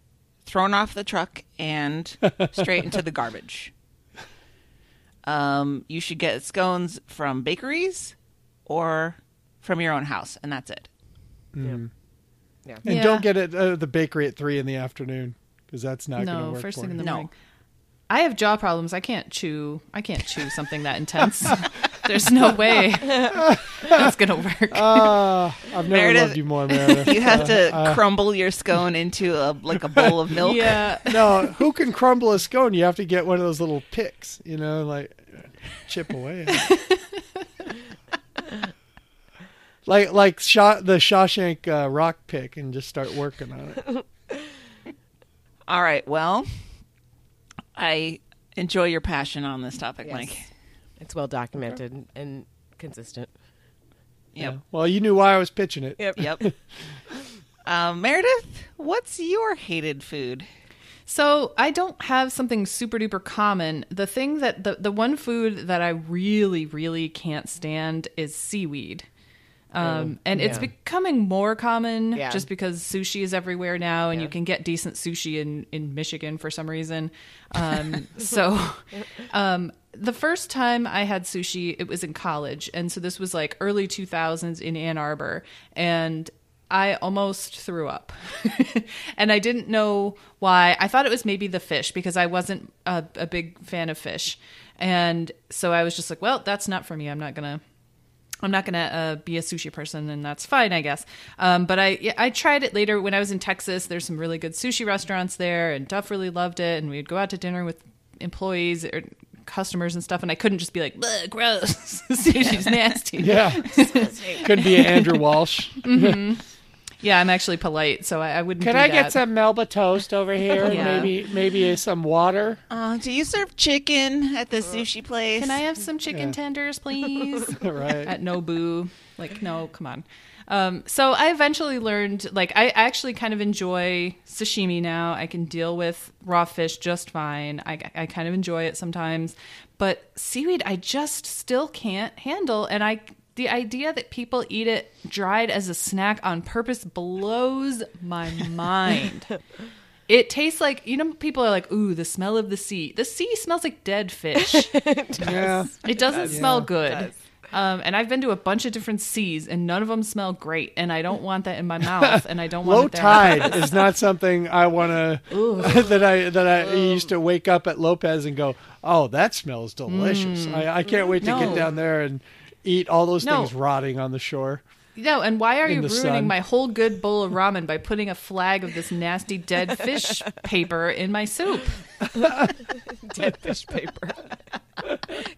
thrown off the truck and straight into the garbage. Um, you should get scones from bakeries or from your own house, and that's it. Mm. Yeah. And Yeah. don't get it at uh, the bakery at three in the afternoon because that's not going to work. no, work. first for thing in you. the No. Morning. I have jaw problems. I can't chew. I can't chew something that intense. There's no way that's gonna work. Ah, I've never Meredith, loved you more, Meredith. You have to Uh, uh, crumble your scone into a like a bowl of milk. yeah, no, who can crumble a scone? You have to get one of those little picks, you know, like chip away. like like Shaw, the Shawshank uh, rock pick and just start working on it. All right. Well, I enjoy your passion on this topic, Yes. Mike. It's well documented and consistent. Yep. Yeah. Well, you knew why I was pitching it. Yep. Yep. um, Meredith, what's your hated food? So I don't have something super duper common. The thing that the the one food that I really really can't stand is seaweed. Um, and it's Yeah. becoming more common Yeah. just because sushi is everywhere now and Yeah. you can get decent sushi in, in Michigan for some reason. Um, so um, the first time I had sushi, it was in college. And so this was like early 2000s in Ann Arbor. And I almost threw up. and I didn't know why. I thought it was maybe the fish because I wasn't a, a big fan of fish. And so I was just like, well, that's not for me. I'm not going to. I'm not gonna uh, be a sushi person, and that's fine, I guess. Um, but I I tried it later when I was in Texas. There's some really good sushi restaurants there, and Duff really loved it. And we'd go out to dinner with employees or customers and stuff, and I couldn't just be like, "Bleh, "Gross, sushi's nasty." Yeah. Could be Andrew Walsh. Yeah, I'm actually polite, so I, I wouldn't. Can do I that. get some Melba toast over here? Yeah. Maybe maybe some water. Uh, do you serve chicken at the sushi place? Can I have some chicken Yeah. tenders, please? right. At Nobu. Like, no, come on. Um, so I eventually learned, like, I actually kind of enjoy sashimi now. I can deal with raw fish just fine. I, I kind of enjoy it sometimes. But seaweed, I just still can't handle. And I, the idea that people eat it dried as a snack on purpose blows my mind. It tastes like you know people are like, "Ooh, the smell of the sea." The sea smells like dead fish. Yeah. It doesn't smell Yeah. good. does. Um, and I've been to a bunch of different seas, and none of them smell great. And I don't want that in my mouth, and I don't want Low it there. tide is not something I want to that I that I used to wake up at Lopez and go, "Oh, that smells delicious." I, I can't wait to No. get down there and eat all those No. things rotting on the shore. No, and why are you the ruining sun. my whole good bowl of ramen by putting a flag of this nasty dead fish paper in my soup? Dead fish paper.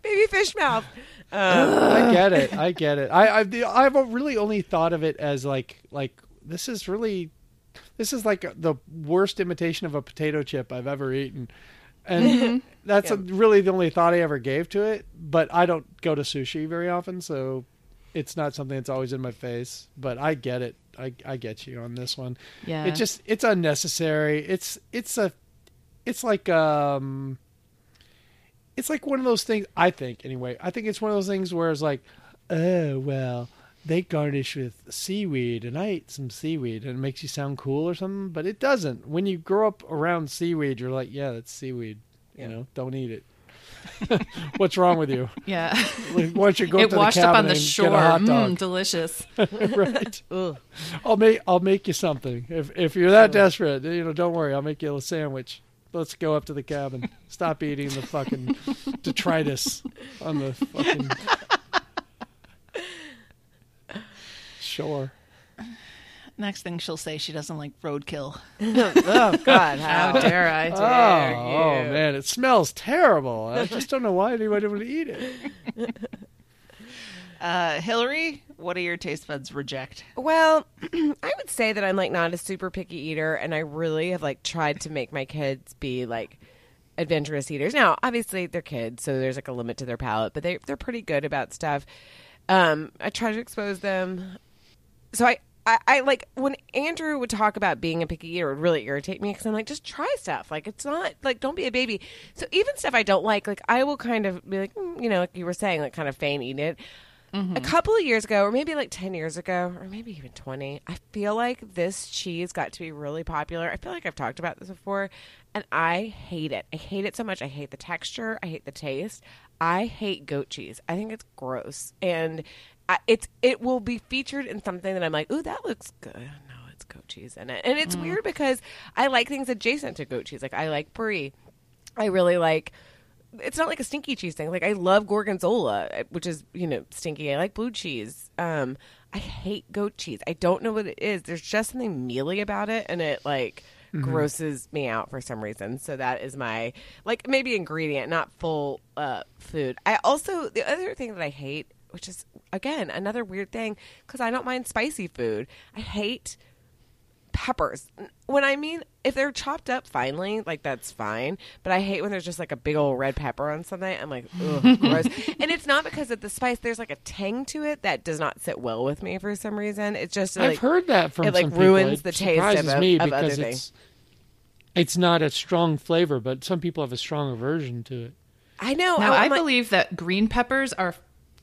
Baby fish mouth. Uh, I get it. I get it. I I've, I've really only thought of it as like like this is really this is like the worst imitation of a potato chip I've ever eaten. And that's a, really the only thought I ever gave to it, but I don't go to sushi very often, so it's not something that's always in my face, but I get it. I I get you on this one. Yeah. It just it's unnecessary. It's it's a it's like um it's like one of those things I think anyway. I think it's one of those things where it's like, oh well, they garnish with seaweed and I ate some seaweed and it makes you sound cool or something, but it doesn't. When you grow up around seaweed, you're like, yeah, that's seaweed. You know, don't eat it. What's wrong with you? yeah. Like, Why don't you go it to the washed up on the shore. Get a hot Mm, delicious. right. Ugh. I'll make I'll make you something. If if you're that desperate, you know, don't worry. I'll make you a sandwich. Let's go up to the cabin. Stop eating the fucking detritus on the fucking shore. Next thing she'll say, she doesn't like roadkill. oh God, How how dare I? Oh, Dare oh you. man, it smells terrible. I just don't know why anybody would eat it. Uh, Hillary, what do your taste buds reject? Well, I would say that I'm like not a super picky eater, and I really have like tried to make my kids be like adventurous eaters. Now, obviously, they're kids, so there's like a limit to their palate, but they they're pretty good about stuff. Um, I try to expose them. So I. I, I like when Andrew would talk about being a picky eater it would really irritate me because I'm like just try stuff like it's not like don't be a baby so even stuff I don't like like I will kind of be like mm, you know like you were saying like kind of feign eating it a couple of years ago, or maybe like 10 years ago, or maybe even 20, I feel like this cheese got to be really popular. I feel like I've talked about this before, and I hate it. I hate it so much. I hate the texture. I hate the taste. I hate goat cheese. I think it's gross. And I, it's it will be featured in something that I'm like, ooh, that looks good. No, it's goat cheese in it. And it's weird because I like things adjacent to goat cheese. Like, I like brie. I really like it's not like a stinky cheese thing. Like I love gorgonzola, which is you know stinky. I like blue cheese. Um, I hate goat cheese. I don't know what it is. There's just something mealy about it, and it like grosses me out for some reason. So that is my like maybe ingredient, not full uh, food. I also the other thing that I hate, which is again another weird thing, because I don't mind spicy food. I hate peppers. When I mean if they're chopped up finely, like that's fine. But I hate when there's just like a big old red pepper on something. I'm like, ugh, gross. And it's not because of the spice. There's like a tang to it that does not sit well with me for some reason. It's just like I've heard that from it, like, some people. ruins It the taste of surprises me of because other it's it's not a strong flavor, but some people have a strong aversion to it. I know. Now, I like- believe that green peppers are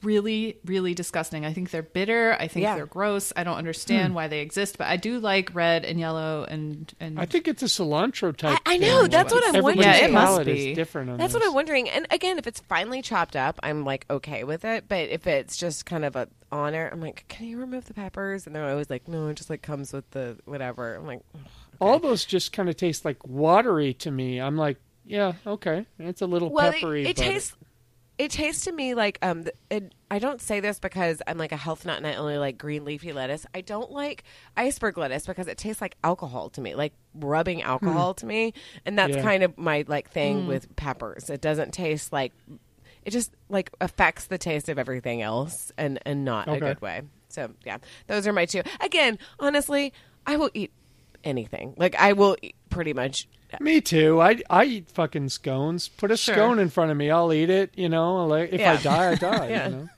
really, really disgusting. I think they're bitter. I think Yeah. they're gross. I don't understand hmm. why they exist, but I do like red and yellow and and I think it's a cilantro type. I- I know, thing. that's what I'm Everybody's wondering. Yeah, it must be. is different. On That's what. I'm wondering. And again, if it's finely chopped up, I'm like okay with it. But if it's just kind of a honor, I'm like, can you remove the peppers? And they're always like, no, it just like comes with the whatever. I'm like, ugh. All those just kind of taste like watery to me. I'm like, yeah, okay, it's a little well, peppery. it, it but tastes. It tastes to me like um. It, I don't say this because I'm like a health nut and I only like green leafy lettuce. I don't like iceberg lettuce because it tastes like alcohol to me, like rubbing alcohol to me, and that's Yeah. kind of my like thing with peppers. It doesn't taste like. It just like affects the taste of everything else, and and not a good way. So yeah, those are my two. Again, honestly, I will eat anything. Like I will eat pretty much. Me too. I I eat fucking scones. Put a Sure. scone in front of me, I'll eat it. You know, like if I die, I die. Yeah. You know?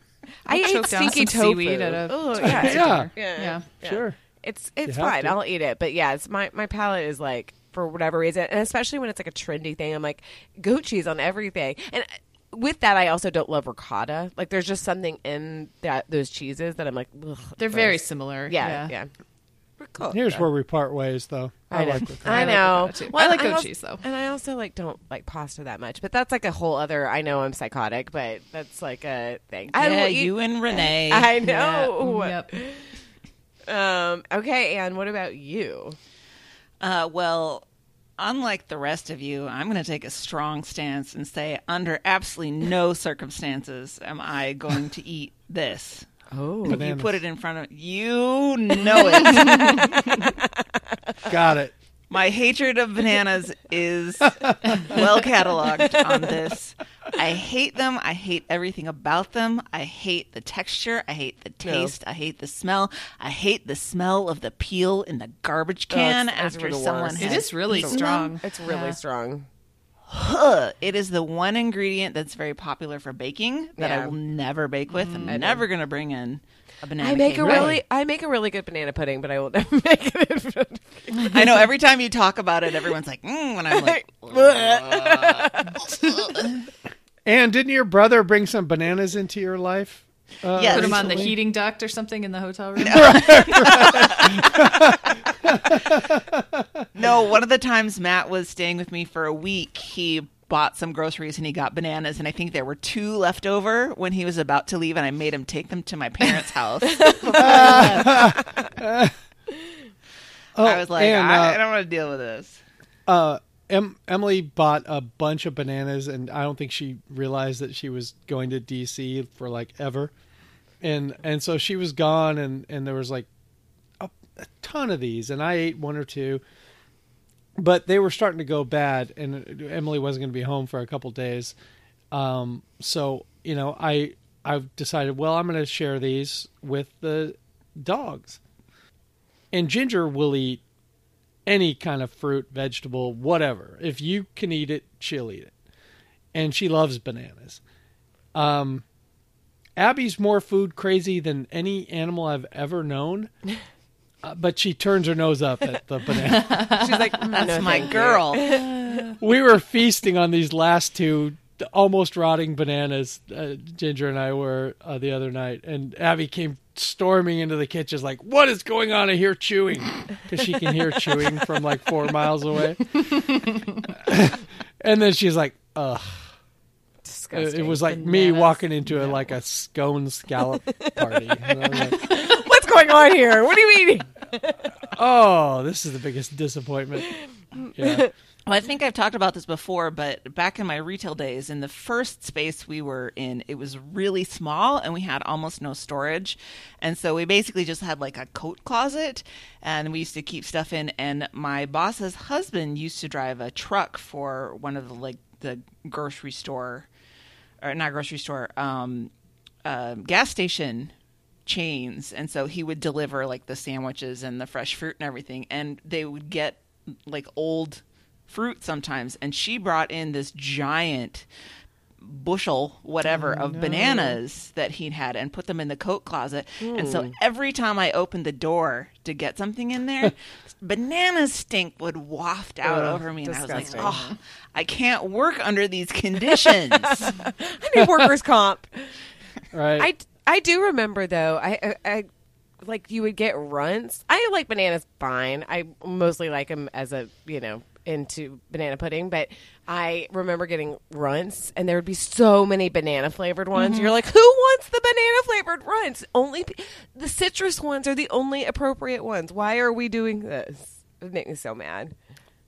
I I'll eat stinky some tofu. seaweed at a- Ugh, to a yeah. Yeah. yeah, Yeah. Sure. It's it's fine. to. I'll eat it, but yeah, it's my my palate is like for whatever reason, and especially when it's like a trendy thing. I'm like goat cheese on everything, and with that, I also don't love ricotta. Like there's just something in that those cheeses that I'm like, ugh, they're very gross. similar. yeah, yeah. Ricotta. Here's where we part ways, though. I, I know. like the I I like know. ricotta, too. I like goat also- cheese, though. and I also like don't like pasta that much. But that's like a whole other. I know I'm psychotic, but that's like a thing. I yeah, will eat- you and Renee. I Yeah. know. Yep. Um. Okay, and what about you? Uh, well, unlike the rest of you, I'm going to take a strong stance and say, under absolutely no circumstances am I going to eat this. Oh, If you put it in front of you, know it. Got it. My hatred of bananas is well cataloged on this. I hate them. I hate everything about them. I hate the texture. I hate the No. taste. I hate the smell. I hate the smell of the peel in the garbage oh, can it's- it's after the someone worst. has It is really eaten them. strong. it's really Yeah. strong. Ugh. It is the one ingredient that's very popular for baking that Yeah. I will never bake with. I'm never going to bring in a banana. I make cake. a really, I make a really good banana pudding, but I will never make it. In I know every time you talk about it, everyone's like, mm, and I'm like, And didn't your brother bring some bananas into your life? Uh, Yes. Put them on the heating duct or something in the hotel room. No, one of the times Matt was staying with me for a week, he bought some groceries and he got bananas, and I think there were two left over when he was about to leave, and I made him take them to my parents' house. Oh, I was like, and, I, uh, I don't want to deal with this. uh, em- Emily bought a bunch of bananas, and I don't think she realized that she was going to DC for like ever, and and so she was gone, and and there was like a, a ton of these, and I ate one or two, but they were starting to go bad, and Emily wasn't going to be home for a couple days, um, so you know I I decided, well, I'm going to share these with the dogs, and Ginger will eat any kind of fruit, vegetable, whatever. If you can eat it, she'll eat it. And she loves bananas. Um, Abby's more food crazy than any animal I've ever known. Uh, but she turns her nose up at the banana. She's like, "Mm, That's no, my girl. we were feasting on these last two almost rotting bananas. Uh, Ginger and I were uh, the other night, and Abby came storming into the kitchen, like, "What is going on? I hear chewing," because she can hear chewing from like four miles away. and then she's like, "Ugh." It, Disgusting. it was like me walking into a, like a scone scallop party. And I was like, What's going on here? What are you eating? oh, this is the biggest disappointment. Yeah. Well, I think I've talked about this before, but back in my retail days, in the first space we were in, it was really small and we had almost no storage. And so we basically just had like a coat closet and we used to keep stuff in. And my boss's husband used to drive a truck for one of the like the grocery store, or not grocery store, um, uh, gas station chains. And so he would deliver like the sandwiches and the fresh fruit and everything. And they would get like old fruit sometimes. And she brought in this giant bushel whatever oh, of bananas that he'd had and put them in the coat closet and so hmm. every time i opened the door to get something in there banana stink would waft out Ugh, over me and i was like oh i can't work under these conditions I need workers' comp. right? I, I do remember though. I, I, I like you would get runts. I like bananas fine. I mostly like them as a you know into banana pudding, but I remember getting runts, and there would be so many banana flavored ones. Mm-hmm. You're like, who wants the banana flavored runts? Only p- the citrus ones are the only appropriate ones. Why are we doing this? It makes me so mad.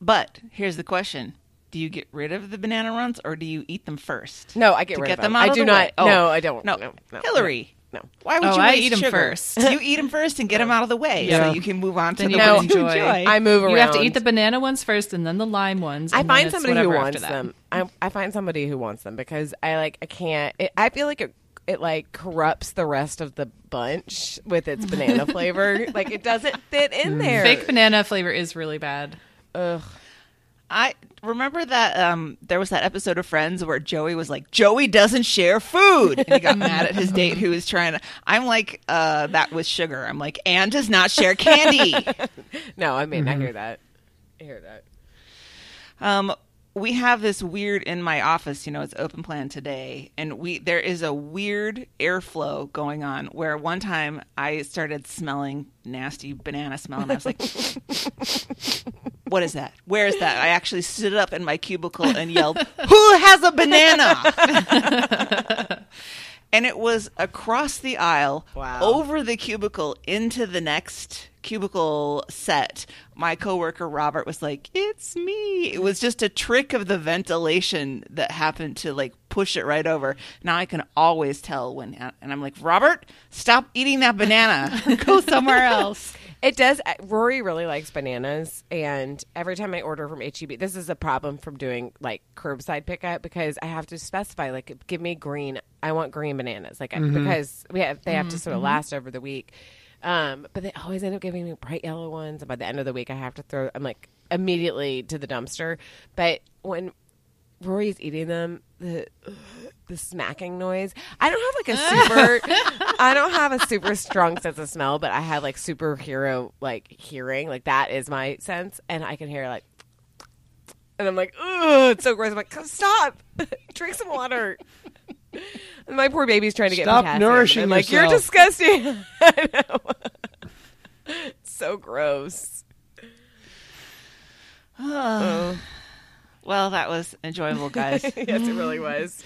But here's the question: Do you get rid of the banana runs, or do you eat them first? No, I get rid get of them them. I do the not. Oh, no, I don't. No, no, no Hillary. No. Why would Oh, you I waste eat 'em sugar? first. you eat them first and get them out of the way, Yeah. so you can move on to Then the you No. ones you enjoy. enjoy. I move around. You have to eat the banana ones first, and then the lime ones. I find somebody who wants them. I, I find somebody who wants them because I like I can't. It, I feel like it it like corrupts the rest of the bunch with its banana flavor. Like it doesn't fit in mm. there. Fake banana flavor is really bad. Ugh. I remember that um, there was that episode of Friends where Joey was like, "Joey doesn't share food," and he got mad at his date who was trying to. I'm like, uh, that was sugar. I'm like, Anne does not share candy. No, I mean I hear that. I hear that. Um, we have this weird in my office. You know, it's open plan today, and we there is a weird airflow going on. Where one time I started smelling nasty banana smell, and I was like, "What is that? Where is that?" I actually stood up in my cubicle and yelled, "Who has a banana?" and it was across the aisle, Wow. over the cubicle into the next cubicle set. My coworker Robert was like, "It's me." It was just a trick of the ventilation that happened to like push it right over. Now I can always tell when, and I'm like, "Robert, stop eating that banana. Go somewhere else." It does. Rory really likes bananas, and every time I order from HEB, this is a problem from doing like curbside pickup because I have to specify like, give me green. I want green bananas, like mm-hmm. because we have they have to sort of mm-hmm. last over the week. Um, but they always end up giving me bright yellow ones, and by the end of the week, I have to throw. I'm like immediately to the dumpster. But when Rory's eating them, the the smacking noise. I don't have like a super. I don't have a super strong sense of smell, but I have like superhero like hearing. Like that is my sense, and I can hear like. And I'm like, ugh, it's so gross. I'm like, "Come stop, drink some water. My poor baby's trying to get Stop potassium. nourishing like, you're disgusting. I know. so gross. Oh. Well, that was enjoyable, guys. yes, it really was.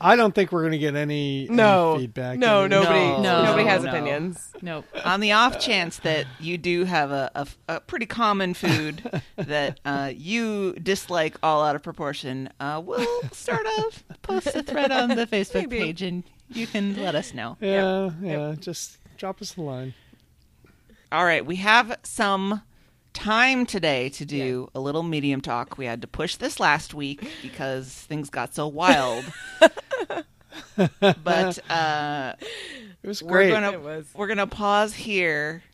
I don't think we're going to get any, any No feedback. No, either. nobody. No, nobody has no. opinions. Nope. On the off chance that you do have a, a, a pretty common food that uh, you dislike all out of proportion, uh, we'll sort of post a thread on the Facebook Maybe. page and you can let us know. Yeah, yeah. Just drop us a line. All right, we have some time today to do a little medium talk. We had to push this last week because things got so wild. but uh, It was we're great. gonna It was. we're gonna pause here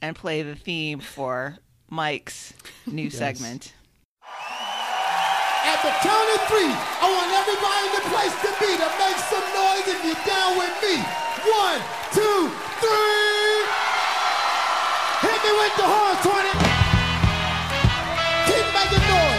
and play the theme for Mike's new segment. At the count of three, I want everybody in the place to be to make some noise if you're down with me. One, two, three. Hit me with the horn, 20 the door.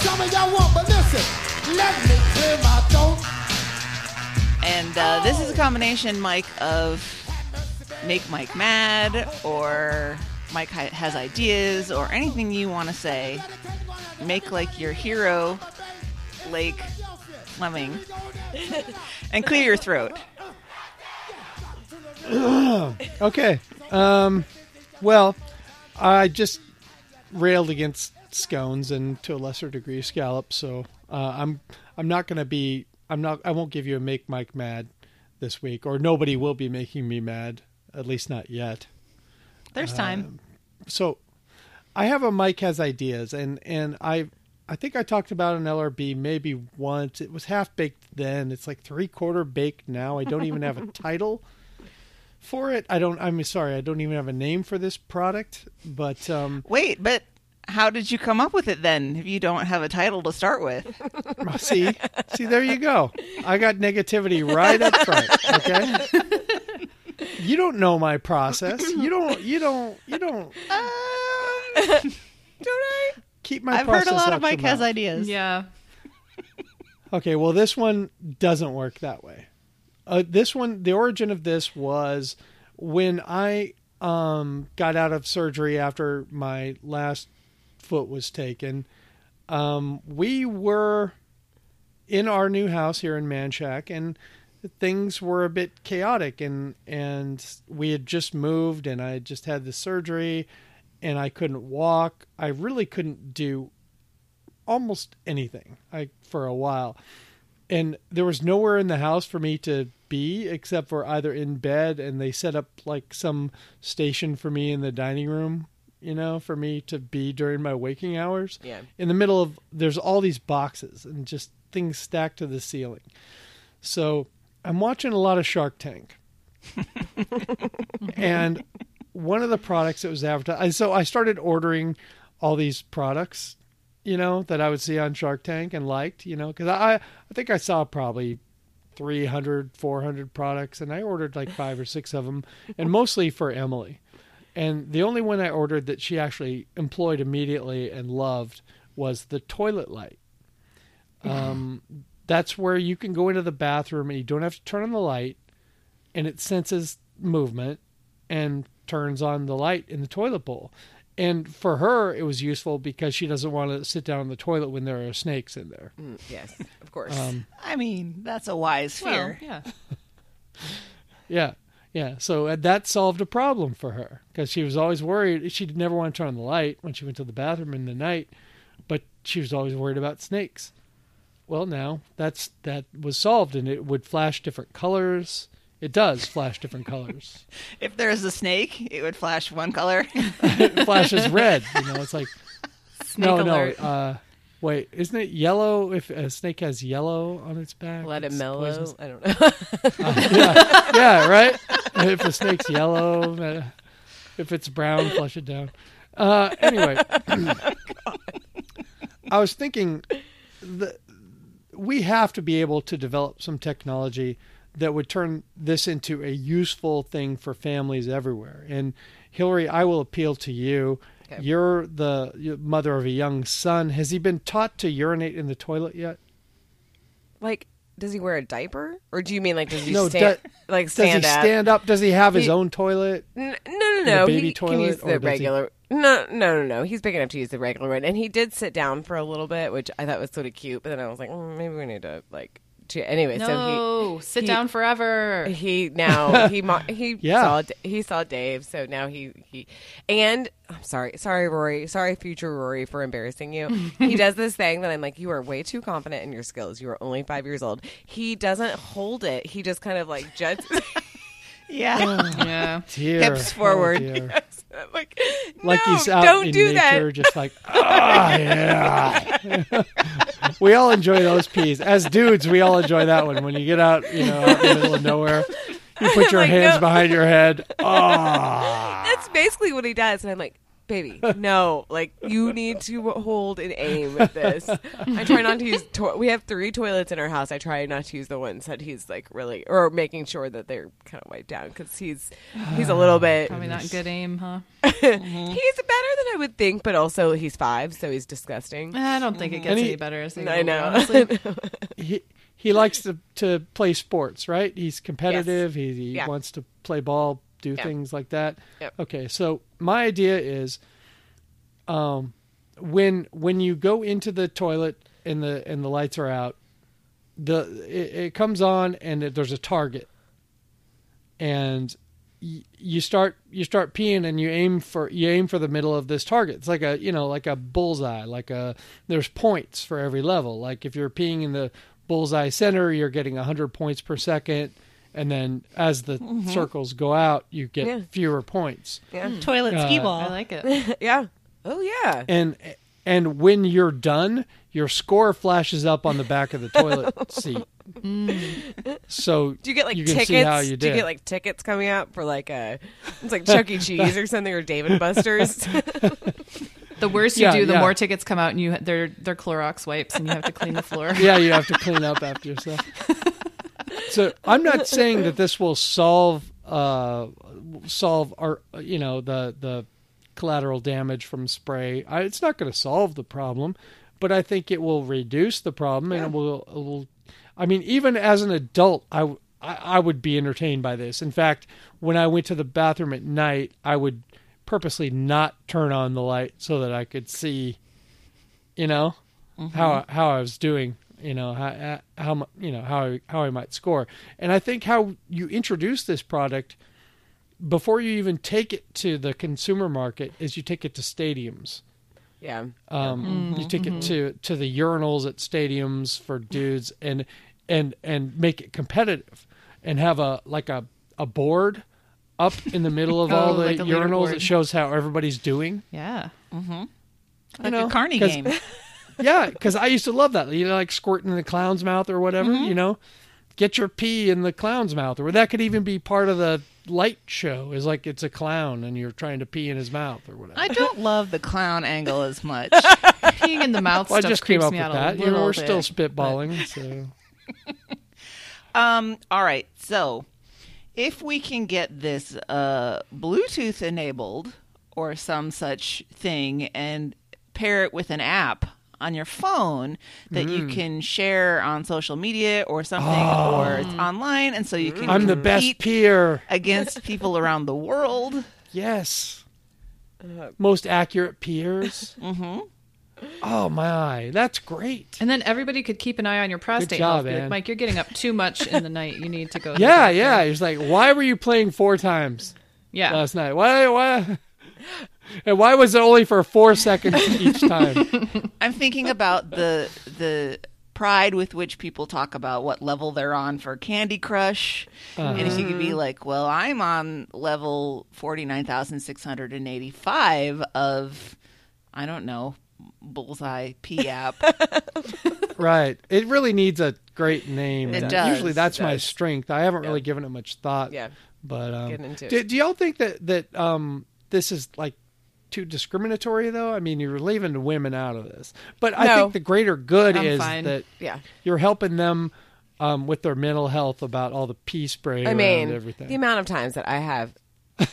Some of y'all won't. But listen, let me clear my throat. And uh, this is a combination, Mike, of make Mike mad, or Mike has ideas, or anything you want to say. Make like your hero, Lake Fleming, and clear your throat. Okay. Um, well, I just railed against scones and to a lesser degree scallops, so uh, I'm I'm not going to be I'm not I won't give you a make Mike mad this week, or nobody will be making me mad, at least not yet. There's time. So I have a Mike has ideas, and and I I think I talked about an LRB maybe once. It was half baked then. It's like three quarter baked now. I don't even have a title for it. I don't. I'm sorry. I don't even have a name for this product. But um, Wait, but how did you come up with it then if you don't have a title to start with? see, see, there you go. I got negativity right up front. Okay. You don't know my process. You don't. You don't. You don't. Um, Don't I? Keep my. I've heard a lot of Mike has mouth. ideas. Yeah. Okay, well, this one doesn't work that way. Uh, this one, the origin of this was when I um, got out of surgery after my last foot was taken. Um, we were in our new house here in Manchac, and things were a bit chaotic, and and we had just moved, and I had just had the surgery, and I couldn't walk. I really couldn't do almost anything I, for a while. And there was nowhere in the house for me to be except for either in bed and they set up like some station for me in the dining room, you know, for me to be during my waking hours. Yeah. In the middle of there's all these boxes and just things stacked to the ceiling. So I'm watching a lot of Shark Tank. and one of the products that was advertised so I started ordering all these products you know, that I would see on Shark Tank and liked, you know, because I, I think I saw probably 300, 400 products and I ordered like five or six of them and mostly for Emily. And the only one I ordered that she actually employed immediately and loved was the toilet light. Um, that's where you can go into the bathroom and you don't have to turn on the light and it senses movement and turns on the light in the toilet bowl. And for her, it was useful because she doesn't want to sit down in the toilet when there are snakes in there. Mm, yes, of course. Um, I mean, that's a wise Well, fear. yeah. yeah, yeah. So uh, that solved a problem for her because she was always worried. She'd never want to turn on the light when she went to the bathroom in the night, but she was always worried about snakes. Well, now that's that was solved, and it would flash different colors. It does flash different colors. If there's a snake, it would flash one color. it flashes red. You know, it's like Snake no, alert. no. Uh, wait, isn't it yellow? If a snake has yellow on its back, Let it mellow. poisonous? I don't know. yeah, yeah, right. If a snake's yellow, uh, if it's brown, flush it down. Uh, anyway, I was thinking that we have to be able to develop some technology that would turn this into a useful thing for families everywhere. And Hillary, I will appeal to you. Okay. You're the you're mother of a young son. Has he been taught to urinate in the toilet yet? like, does he wear a diaper, or do you mean like does he No, stand do- like Does he stand up? stand up? Does he have his He- own toilet? N- no, no, no. baby he toilet, can use or the does he- regular. No, no, no, no. He's big enough to use the regular one, and he did sit down for a little bit, which I thought was sort of cute. But then I was like, mm, maybe we need to like. To, anyway, so No, sit he- down forever. he he now he he Yeah. saw he saw Dave, so now he he and I'm sorry, sorry Rory, sorry future Rory for embarrassing you. he does this thing that I'm like, you are way too confident in your skills. You are only five years old. He doesn't hold it. He just kind of like juts. yeah. Oh, yeah. Dear, Hips oh, forward. oh dear. I'm like, like no, he's out don't in do nature, that. just like, ah, yeah. we all enjoy those peas. As dudes, we all enjoy that one. When you get out, you know, out in the middle of nowhere, you put your Like, hands no. behind your head. Ah, That's basically what he does, and I'm like. Baby, no! Like you need to hold and aim at this. I try not to use. To- we have three toilets in our house. I try not to use the ones that he's like really, or making sure that they're kind of wiped down because he's he's a little bit. Probably not good aim, huh? He's better than I would think, but also he's five, so he's disgusting. I don't think it gets he- any better as they I know. honestly. he he likes to to play sports, right? He's competitive. He, he Yeah. wants to play ball, do Yep. things like that. Yep. Okay, so my idea is, um, when when you go into the toilet and the and the lights are out, the it, it comes on and it, there's a target, and y- you start you start peeing and you aim for you aim for the middle of this target. It's like a you know like a bullseye. Like a there's points for every level. Like if you're peeing in the bullseye center, you're getting 100 points per second, and then as the mm-hmm. circles go out, you get Yeah. fewer points. Yeah, hmm. Toilet Uh, ski I like it. yeah. Oh yeah. And and when you're done, your score flashes up on the back of the toilet seat. Hmm. So Do you get like you can tickets? see how you Do you get like tickets coming out for like a it's like Chuck E. Cheese or something or Dave and Buster's? The worse you Yeah, do, the yeah. more tickets come out, and you they're they're Clorox wipes, and you have to clean the floor. yeah, you have to clean up after yourself. So I'm not saying that this will solve uh, solve our you know the the collateral damage from spray. I, it's not going to solve the problem, but I think it will reduce the problem, and it will it will. I mean, even as an adult, I I would be entertained by this. In fact, when I went to the bathroom at night, I would purposely not turn on the light so that I could see, you know, how how I was doing, you know, how how you know how I, how I might score. And I think how you introduce this product before you even take it to the consumer market is you take it to stadiums. yeah. Um, mm-hmm. You take it mm-hmm. to to the urinals at stadiums for dudes and and and make it competitive and have a like a a board up in the middle of all Oh, the like urinals that shows how everybody's doing. Yeah. Mm-hmm. Like know, a carny game. yeah, because I used to love that. You know, like squirting in the clown's mouth or whatever. You know, get your pee in the clown's mouth, or that could even be part of the light show. Is like it's a clown and you're trying to pee in his mouth or whatever. I don't love the clown angle as much. Peeing in the mouth Well, I stuff just came creeps up me with out that. a You little know, we're bit, still but- spitballing. So Um, all right. So, if we can get this uh, Bluetooth enabled or some such thing and pair it with an app on your phone that Mm. you can share on social media or something, or it's online, and so you can Oh. I'm the best compete peer. against people around the world. Yes. Most accurate peers. Mm-hmm. Oh my, that's great. And then everybody could keep an eye on your prostate job, health. Be like, Mike, you're getting up too much in the night. You need to go. Yeah, doctor." yeah. It's like, why were you playing four times yeah. last night? Why, why? And why was it only for four seconds each time? I'm thinking about the the pride with which people talk about what level they're on for Candy Crush. And if you could be like, well, I'm on level 49,685 of, I don't know, Bullseye P app. right. It really needs a great name. It does, Usually that's it my does. strength. I haven't really given it much thought. Yeah. But um, into do, do y'all think that that um, this is like too discriminatory though? I mean, you're leaving the women out of this, but I think the greater good I'm is fine. that Yeah. you're helping them um, with their mental health about all the pee spray I mean, everything. the amount of times that I have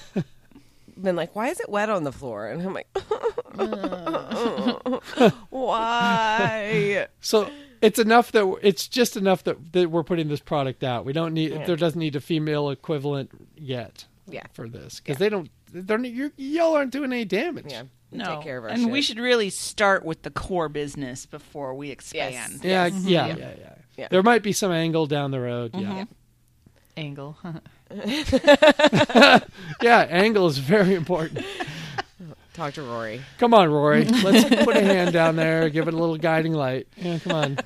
been like, "Why is it wet on the floor?" And I'm like, "Why?" so it's enough that it's just enough that, that we're putting this product out. We don't need there doesn't need a female equivalent yet Yeah. for this because they don't. They're you're, y'all aren't doing any damage. Yeah. No. Take care of our and shit. we should really start with the core business before we expand. Yeah, Yes. yeah, Yeah. yeah, yeah, Yeah. There might be some angle down the road. Yeah, mm-hmm. Angle. yeah. Angle is very important. talk to Rory. Come on, Rory. Let's put a hand down there. Give it a little guiding light. Yeah, come on.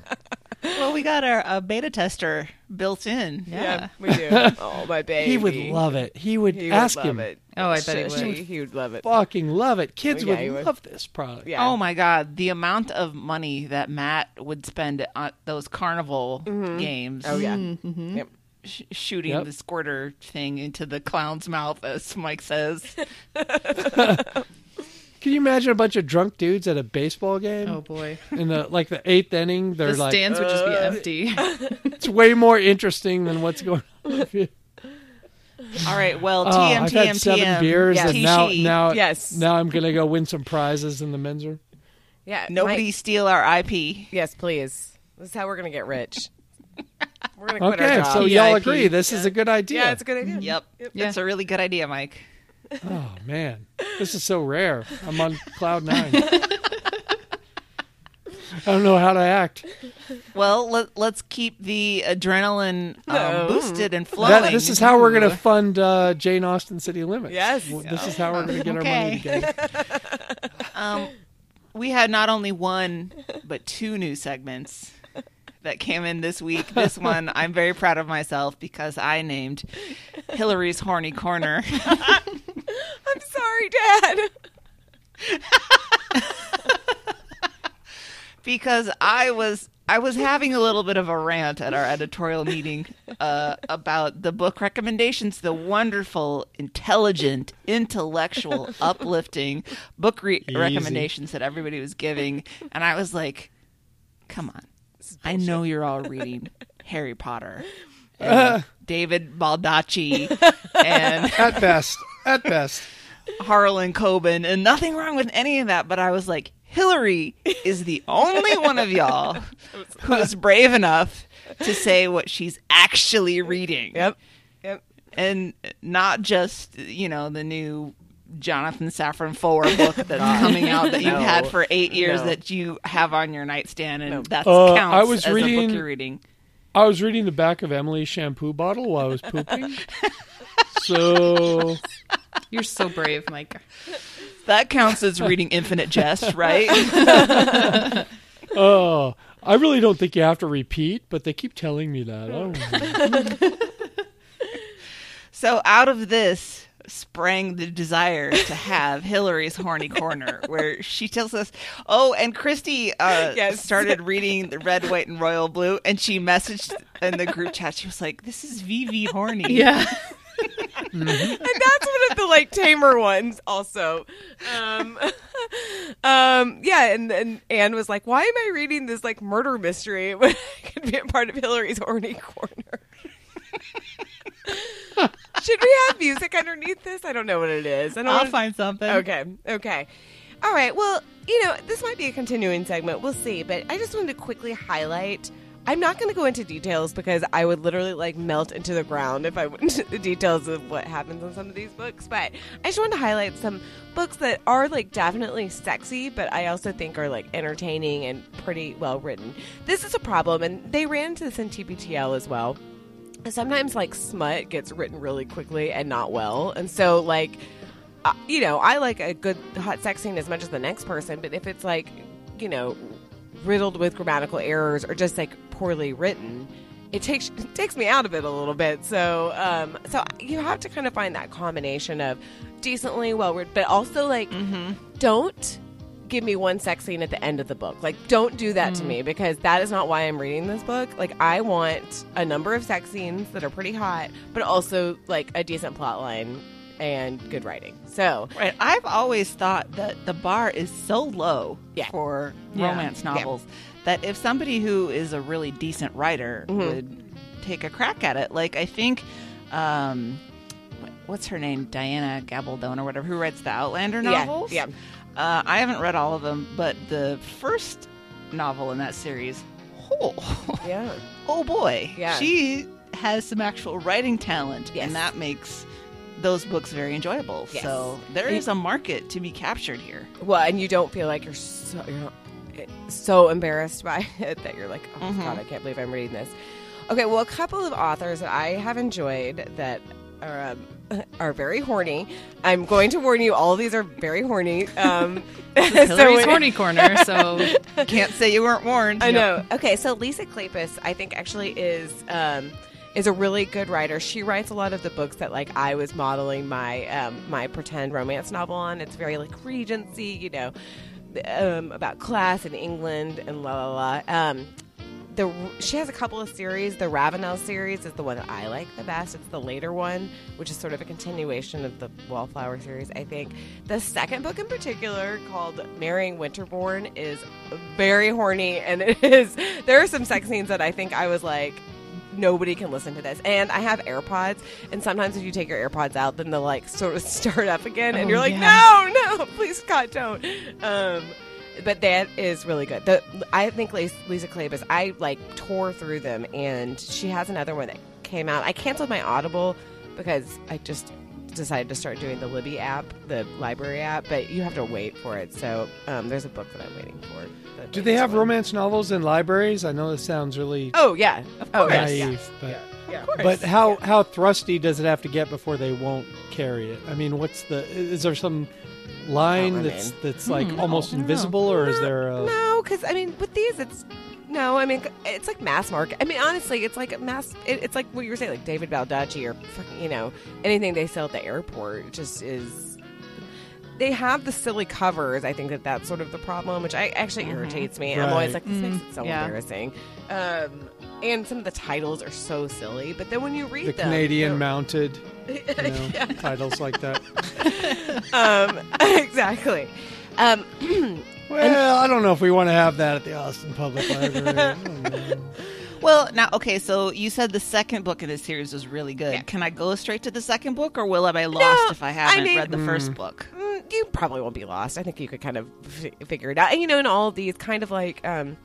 Well, we got our a beta tester built in. Yeah. we do. Oh, my baby. He would love it. He would He ask would love him. it. Oh, I bet he would. He would love it. Fucking love it. Kids Yeah, would would. love this product. Yeah. Oh my god, the amount of money that Matt would spend on those carnival games. Oh yeah. Mm-hmm. Yep. sh- shooting Yep. the squirter thing into the clown's mouth, as Mike says. Can you imagine a bunch of drunk dudes at a baseball game? Oh boy. In the like the eighth inning, they're The like, stands would just be uh. empty. it's way more interesting than what's going on. All right, well, Oh, TM, I've TM, had seven TM. beers, Yes. and now now Yes. now I'm gonna go win some prizes in the men's room. Yeah. Nobody Mike- steal our IP. yes, please. This is how we're gonna get rich. We're gonna quit Okay, our job. so y'all agree this is a good idea. yeah, it's a good idea. Yep. Yeah. It's a really good idea, Mike. Oh man, this is so rare. I'm on cloud nine. I don't know how to act. Well, let, let's keep the adrenaline um, No. boosted and flowing. That, this is how we're going to fund uh, Jane Austen City Limits. Yes. W- This is how we're going to get our money Okay. together. Um, we had not only one, but two new segments that came in this week. This one, I'm very proud of myself because I named Hillary's Horny Corner. I'm Dad. because I was I was having a little bit of a rant at our editorial meeting uh, about the book recommendations, the wonderful, intelligent, intellectual, uplifting book re- recommendations that everybody was giving, and I was like, "Come on, I know you're all reading Harry Potter." and David Baldacci and At best, at best. Harlan Coben, and nothing wrong with any of that. But I was like, Hillary is the only one of y'all who is brave enough to say what she's actually reading. Yep. Yep. And not just, you know, the new Jonathan Safran Foer book that's coming out that you've had for eight years No. that you have on your nightstand and No. that Uh, counts I was as a reading- book you're reading. I was reading the back of Emily's shampoo bottle while I was pooping. so You're so brave, Mike. That counts as reading Infinite Jest, right? Oh, I really don't think you have to repeat, but they keep telling me that. Oh. So out of this sprang the desire to have Hillary's horny corner, where she tells us, "Oh, and Christy uh, Yes. started reading the Red, White, and Royal Blue, and she messaged in the group chat. She was like, "This is VV horny." Yeah. and that's one of the like tamer ones also um um yeah and and anne was like why am i reading this like murder mystery when i could be a part of hillary's horny corner should we have music underneath this i don't know what it is I don't I'll wanna- find something. Okay. Okay. All right. Well, you know, this might be a continuing segment. We'll see. But I just wanted to quickly highlight. I'm not going to go into details because I would literally like melt into the ground if I went into the details of what happens in some of these books. But I just wanted to highlight some books that are like definitely sexy, but I also think are like entertaining and pretty well written. This is a problem, and they ran into this in TBTL as well sometimes like smut gets written really quickly and not well and so like uh, you know i like a good hot sex scene as much as the next person but if it's like you know riddled with grammatical errors or just like poorly written it takes it takes me out of it a little bit so um so you have to kind of find that combination of decently well written but also like don't give me one sex scene at the end of the book. Like, don't do that to me because that is not why I'm reading this book. Like, I want a number of sex scenes that are pretty hot, but also like a decent plot line and good writing. So, Right. I've always thought that the bar is so low Yeah. for Yeah. romance novels that if somebody who is a really decent writer Mm-hmm. would take a crack at it, like I think, um, what's her name, Diana Gabaldon or whatever, who writes the Outlander Yeah, novels. yeah. Uh, I haven't read all of them, but the first novel in that series, oh, yeah. oh boy, Yeah. she has some actual writing talent, Yes. and that makes those books very enjoyable. Yes. So there is a market to be captured here. Well, and you don't feel like you're so you're eh, so embarrassed by it that you're like, oh Mhm. god, I can't believe I'm reading this. Okay, well, a couple of authors that I have enjoyed that are um, are very horny. I'm going to warn you, all these are very horny. Um, Hillary's when- horny corner. So Can't say you weren't warned. I know. Okay, so Lisa Kleypas, I think actually is um, is a really good writer. She writes a lot of the books that like I was modeling my um, my pretend romance novel on. It's very like Regency, you know, um, about class in England and la la la. Um, the she has a couple of series. The Ravenel series is the one that I like the best. It's the later one, which is sort of a continuation of the Wallflower series. I think the second book in particular, called Marrying Winterborne, is very horny, and it is. There are some sex scenes that I think I was like. Nobody can listen to this, and I have AirPods. And sometimes, if you take your AirPods out, then they'll like sort of start up again, and Oh, you're like, yeah. "No, no, please, God, don't." Um, but that is really good. The I think Lisa, Lisa Kleypas, I like tore through them, and she has another one that came out. I canceled my Audible because I just decided to start doing the Libby app, the library app, but you have to wait for it. So um, there's a book that I'm waiting for. the Do they have one. romance novels in libraries? I know this sounds really Oh yeah, of course. naive, but Yeah, yeah. but how how thrusty does it have to get before they won't carry it? I mean, what's the is there some line Oh, that's that's like Hmm, almost I know. invisible, or is there a No, because I mean, with these, it's no. I mean, it's like mass market. I mean, honestly, it's like mass. It, it's like what you were saying, like David Baldacci or fucking, you know, anything they sell at the airport just is. they have the silly covers. I think that that's sort of the problem, which I actually irritates me. I'm always like, this makes it so yeah. embarrassing. Um, and some of the titles are so silly, but then when you read The them, Canadian mounted, you know, titles like that. um, exactly. Um, Well, I don't know if we want to have that at the Austin Public Library. I don't know. Well, now, okay, so you said the second book in this series was really good. Can I go straight to the second book, or will I be lost No, if I I haven't mean- read the first book? Mm, you probably won't be lost. I think you could kind of f- figure it out. And you know, in all of these, kind of like, um,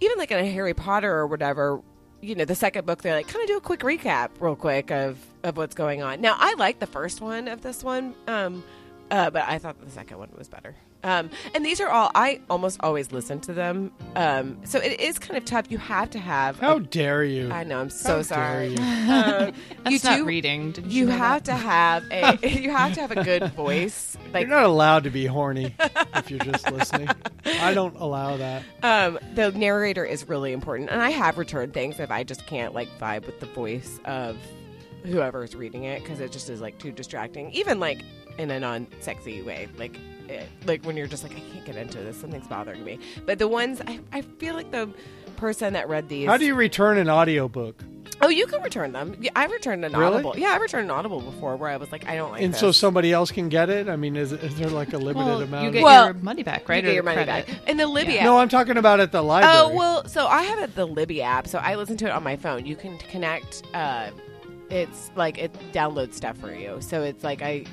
even like in a Harry Potter or whatever, you know, the second book, they're like, kind of do a quick recap, real quick, of of what's going on. Now, I like the first one of this one, um, uh, but I thought the second one was better. Um, and these are all I almost always listen to them. Um, so it is kind of tough. You have to have. How a- dare you? I know. I'm so How sorry. dare you. Um, That's you not do- reading. Did You know have that? to have a you have to have a good voice. Like You're not allowed to be horny if you're just listening. I don't allow that. um, the narrator is really important, and I have returned things if I just can't like vibe with the voice of whoever is reading it because it just is like too distracting. Even like in a non-sexy way, like it, like when you're just like I can't get into this, something's bothering me. But the ones I, I feel like the person that read these. How do you return an audiobook? Oh, you can return them. Yeah, I returned an Really? Audible. Yeah, I returned an Audible before where I was like, I don't like and this. so somebody else can get it? I mean, is, is there like a limited Well, amount? you of- get Well, your money back, right? you get your money credit. back. And the Libby app. no, I'm talking about at the library. Oh well, so I have it, the Libby app, so I listen to it on my phone. You can connect. Uh, it's like it downloads stuff for you, so it's like I,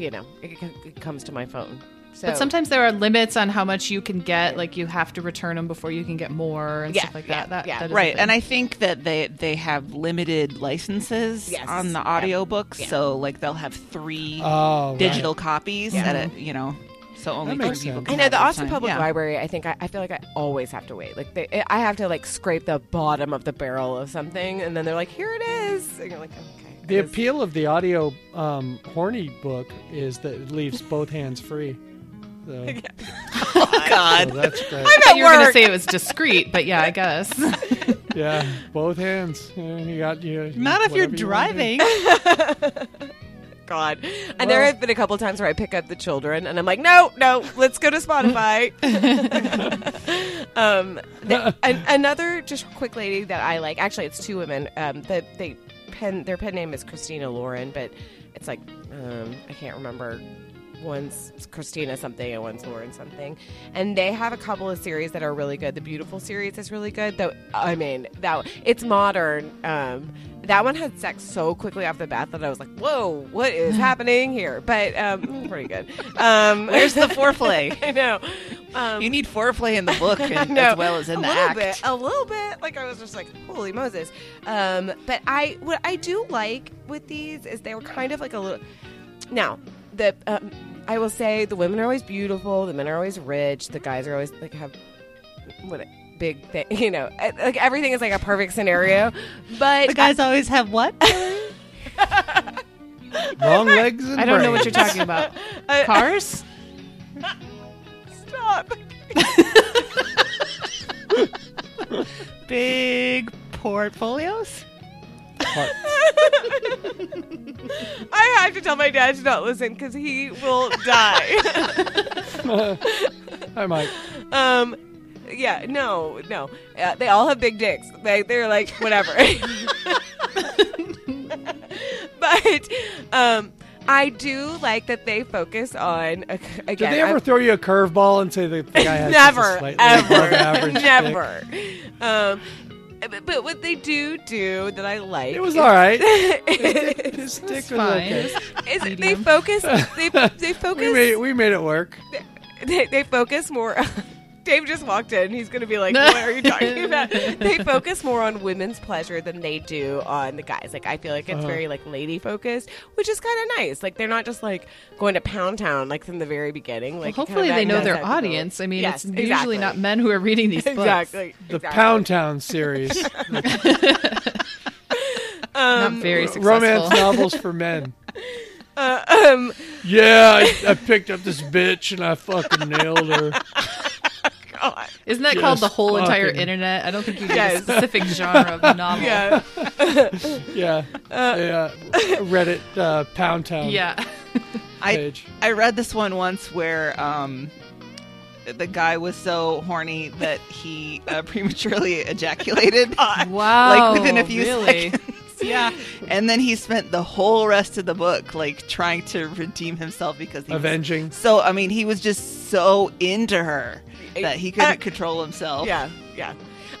you know, it, it comes to my phone. So But sometimes there are limits on how much you can get. Like you have to return them before you can get more and Yeah, stuff like yeah, that. That, yeah. that is Right, and I think that they they have limited licenses Yes. on the Yeah. audiobooks, Yeah. so like they'll have three Oh, right. digital copies Yeah. at a you know, so only That three people. sense. Can I know the it at a Austin time. Public Yeah. Library. I think I, I feel like I always have to wait. Like they, I have to like scrape the bottom of the barrel of something, and then they're like, "Here it is," and you're like, "Okay." The it is- appeal of the audio um, horny book is that it leaves both hands free. So, Oh God, so that's great. I thought at you were going to say it was discreet, but yeah, I guess. Yeah, both hands. You got you. not if you're whatever you driving. God. And there have been a couple times where I pick up the children and I'm like, no, no, let's go to Spotify. um, the, an, another just quick lady that I like, actually, it's two women. Um, that they pen their pen name is Christina Lauren, but it's like um, I can't remember. One's Christina something and one's Lauren something, and they have a couple of series that are really good. The Beautiful series is really good, though. I mean, that it's modern. Um, that one had sex so quickly off the bat that I was like, "Whoa, what is happening here?" But um, pretty good. Um, Where's the foreplay? I know. Um, You need foreplay in the book and, as well as in the act. a the little act. bit, a little bit. Like I was just like, holy Moses. Um, but I, what I do like with these is they were kind of like a little. Now, the um, I will say the women are always beautiful, the men are always rich, the guys are always like have what a big thing, you know, uh, like everything is like a perfect scenario. But The guys always have what? Long legs and I don't know what you're talking about. I- Cars? stop. Big portfolios. Heart. I have to tell my dad to not listen because he will die. I might. Um, yeah, no, no. Uh, they all have big dicks. They, they're like whatever. but um, I do like that they focus on uh, Did again. they ever I'm- throw you a curveball and say the, the guy has never, ever, average dick? never. Um, but, but what they do do that I like, It was all right. is, His dick was fine. okay. is they Medium. focus. They they focus. We made we made it work. they, they focus more. Dave just walked in. He's going to be like, "What are you talking about?" they focus more on women's pleasure than they do on the guys. Like I feel like it's Uh-huh. very like lady focused, which is kind of nice. Like they're not just like going to Pound Town like from the very beginning. Like Well, hopefully they know their type of go. audience. I mean, Yes, it's exactly. usually not men who are reading these books. Exactly. The exactly. Pound Town series, Not very successful. romance novels for men. Uh, um, Yeah, I, I picked up this bitch and I fucking nailed her. God. Isn't that called the Just whole entire internet? I don't think you get Yes. a specific genre of novel. Yeah. Yeah, yeah. Reddit uh, Pound Town. Yeah. I page. I read this one once where um the guy was so horny that he uh, prematurely ejaculated. Wow. like within a few really? seconds. Yeah, and then he spent the whole rest of the book like trying to redeem himself because he was Avenging. so I mean he was just so into her that he couldn't Uh, control himself. Yeah, yeah.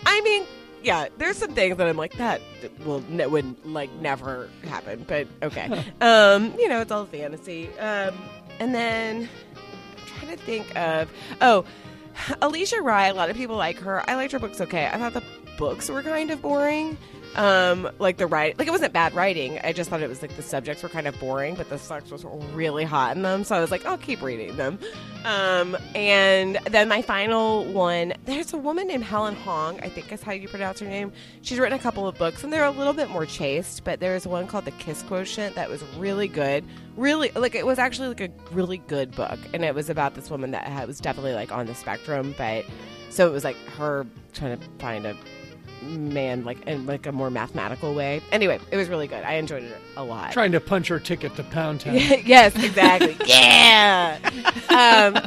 I mean, yeah. There's some things that I'm like that will ne- would like never happen, but okay. um, you know, it's all fantasy. Um, and then I'm trying to think of oh, Alisha Rai. A lot of people like her. I liked her books. Okay, I thought the books were kind of boring. Um, like the writing, like it wasn't bad writing. I just thought it was like the subjects were kind of boring, but the sex was really hot in them. So I was like, I'll keep reading them. Um, and then my final one, there's a woman named Helen Hoang. I think is how you pronounce her name. She's written a couple of books, and they're a little bit more chaste. But there's one called The Kiss Quotient that was really good. Really, like it was actually like a really good book, and it was about this woman that was definitely like on the spectrum, but so it was like her trying to find a man like in like a more mathematical way. Anyway, it was really good. I enjoyed it a lot. Trying to punch her ticket to Pound Town. yes, exactly. yeah. Um,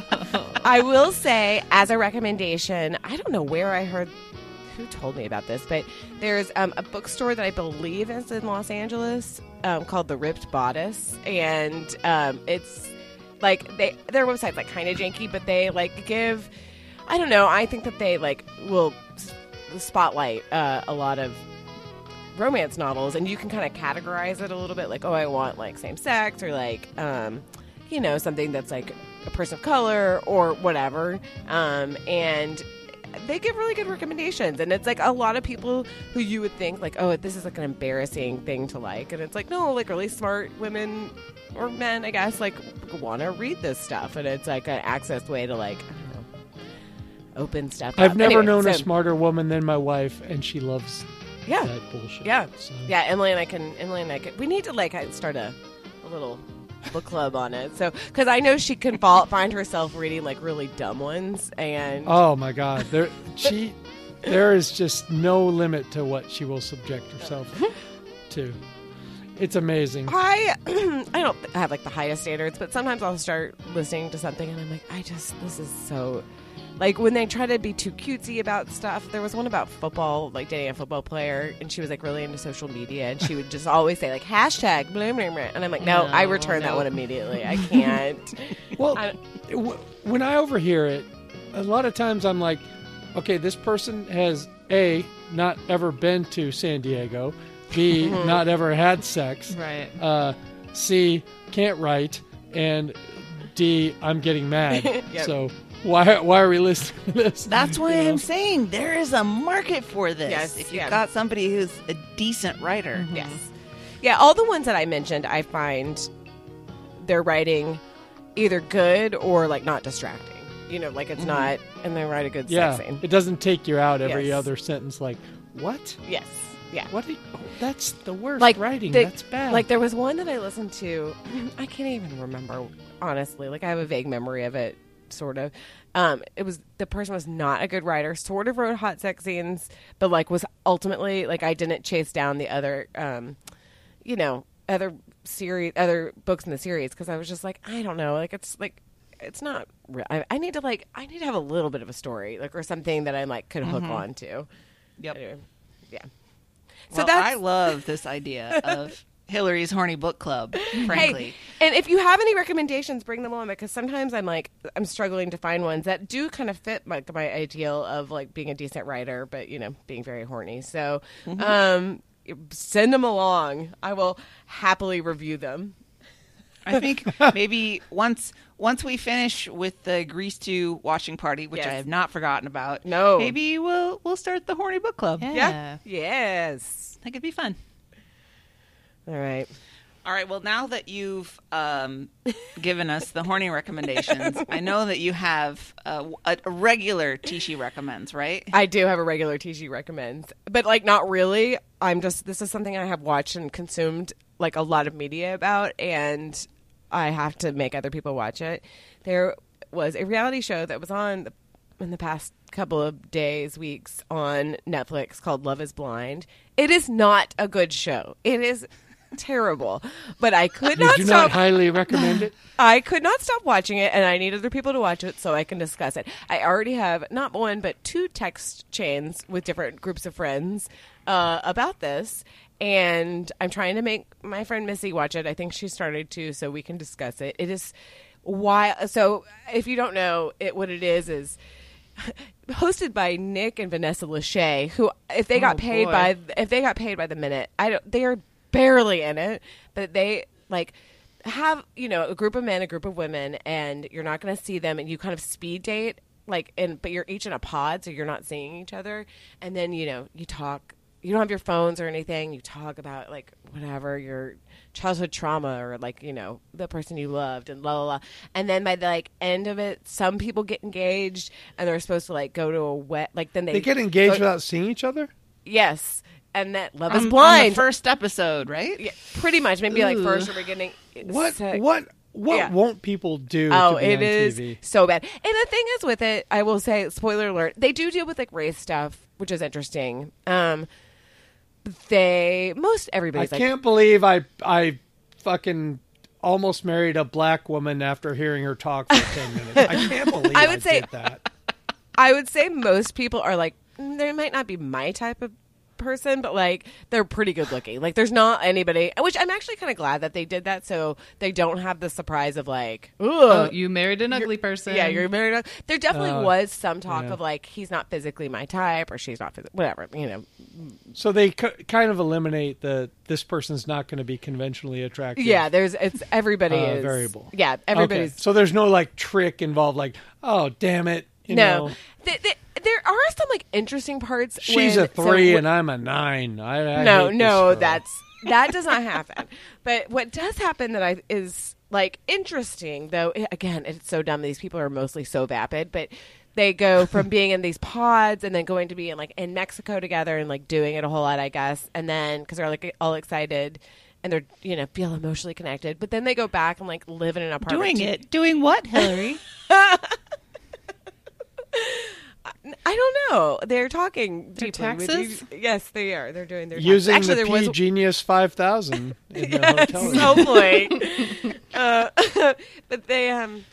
I will say, as a recommendation, I don't know where I heard who told me about this, but there's um, a bookstore that I believe is in Los Angeles um, called The Ripped Bodice, and um, it's like they their website's like kind of janky, but they like give. I don't know. I think that they like will spotlight uh, a lot of romance novels and you can kind of categorize it a little bit like oh i want like same sex or like um you know something that's like a person of color or whatever. Um and they give really good recommendations and it's like a lot of people who you would think like oh this is like an embarrassing thing to like and it's like no like really smart women or men i guess like want to read this stuff and it's like an access way to like open stuff I've up. never Anyway, known a smarter woman than my wife, and she loves yeah that bullshit. Yeah. So. Yeah, Emily and I can. Emily and I can. We need to like start a, a little book club on it. So because I know she can fall, find herself reading like really dumb ones, and Oh my God, there she, there is just no limit to what she will subject herself to. It's amazing. I I don't have like the highest standards, but sometimes I'll start listening to something and I'm like, I just this is so. Like when they try to be too cutesy about stuff, there was one about football, like dating a football player, and she was like really into social media, and she would just always say like hashtag blah blah blah, and I'm like, no, I No, return that one immediately. I can't. Well, I- w- when I overhear it, a lot of times I'm like, okay, this person has a not ever been to San Diego, b Mm-hmm. not ever had sex, Right. uh, c can't write, and d I'm getting mad. Yep. So why why are we listening to this? That's why You know? I'm saying there is a market for this. Yes, if you've yeah. got somebody who's a decent writer. Yes. Yeah, all the ones that I mentioned, I find their writing either good or like not distracting. You know, like it's mm-hmm. not, and they write a good yeah, sex scene. it doesn't take you out every Yes. other sentence. Like what? Yes. Yeah. What? Are you, oh, that's the worst Like writing. the- that's bad. Like there was one that I listened to. I can't even remember honestly. Like I have a vague memory of it, sort of. Um, it was the person was not a good writer. Sort of wrote hot sex scenes, but like was ultimately like I didn't chase down the other, um, you know, other series, other books in the series because I was just like I don't know. Like it's like it's not. Real. I, I need to like I need to have a little bit of a story, like or something that I like could hook on to. Yep. Anyway, yeah. So Well, that's I love this idea of Hillary's horny book club. Frankly, Hey, and if you have any recommendations, bring them along because sometimes I'm like I'm struggling to find ones that do kind of fit my, my ideal of like being a decent writer, but you know being very horny. So, um, send them along. I will happily review them. I think maybe once once we finish with the Grease 2 watching party, which Yes. I have not forgotten about. No. maybe we'll we'll start the horny book club. Yeah. Yes. That could be fun. All right. All right. Well, now that you've um, given us the horny recommendations, I know that you have uh, a, a regular Tishi recommends, right? I do have a regular TG recommends, but like not really. I'm just this is something I have watched and consumed like a lot of media about, and I have to make other people watch it. There was a reality show that was on in the past couple of days, weeks on Netflix called Love Is Blind. It is not a good show. It is terrible. But I could You not do stop. not highly recommend it. I could not stop watching it, and I need other people to watch it so I can discuss it. I already have not one but two text chains with different groups of friends uh, about this, and I'm trying to make my friend Missy watch it. I think she started to, so we can discuss it. It is why. So, if you don't know it, what it is is hosted by Nick and Vanessa Lachey, who if they got Oh, paid boy. by if they got paid by the minute, I don't. They are barely in it, but they like have you know a group of men, a group of women, and you're not going to see them, and you kind of speed date like, and but you're each in a pod, so you're not seeing each other, and then you know you talk. You don't have your phones or anything. You talk about like whatever your childhood trauma or like you know the person you loved and la la la. And then by the like end of it, some people get engaged and they're supposed to like go to a wet like then they They get engaged go- without seeing each other. yes, and that love On- is on the blind. first episode, right? Yeah, pretty much maybe like first or beginning. What? So- What? What Yeah. won't people do? Oh, to be it on is TV? so bad. And the thing is with it, I will say, spoiler alert, they do deal with like race stuff, which is interesting. Um, they most I like, I can't believe I I fucking almost married a black woman after hearing her talk for ten minutes. I can't believe I would say- did that. I would say most people are like, mm, they might not be my type of person, but like they're pretty good looking. Like there's not anybody, which I'm actually kind of glad that they did that, so they don't have the surprise of like, Oh, you married an ugly person. Yeah, you're married. There definitely Uh, was some talk yeah. of like he's not physically my type or she's not phys- whatever. You know, So they c- kind of eliminate the this person's not going to be conventionally attractive. yeah. There's it's everybody Uh, is variable. Yeah, Okay. So there's no like trick involved. Like, oh damn it, you no. know, Th- th- there are some like interesting parts. she's when- a three so, and I'm a nine. I, I no, no, that's that does not happen. But what does happen that I is like interesting though. i- Again, it's so dumb. These people are mostly so vapid, but they go from being in these pods and then going to be in like in Mexico together and like doing it a whole lot, I guess. And then because they're like all excited and they're you know feel emotionally connected, but then they go back and like live in an apartment. Doing it. Doing what, Hillary? I don't know. They're talking Their deeply taxes? you- Yes, they are. They're doing their taxes. using Actually, the there was Genius five thousand in the hotel. hopefully. uh, but they um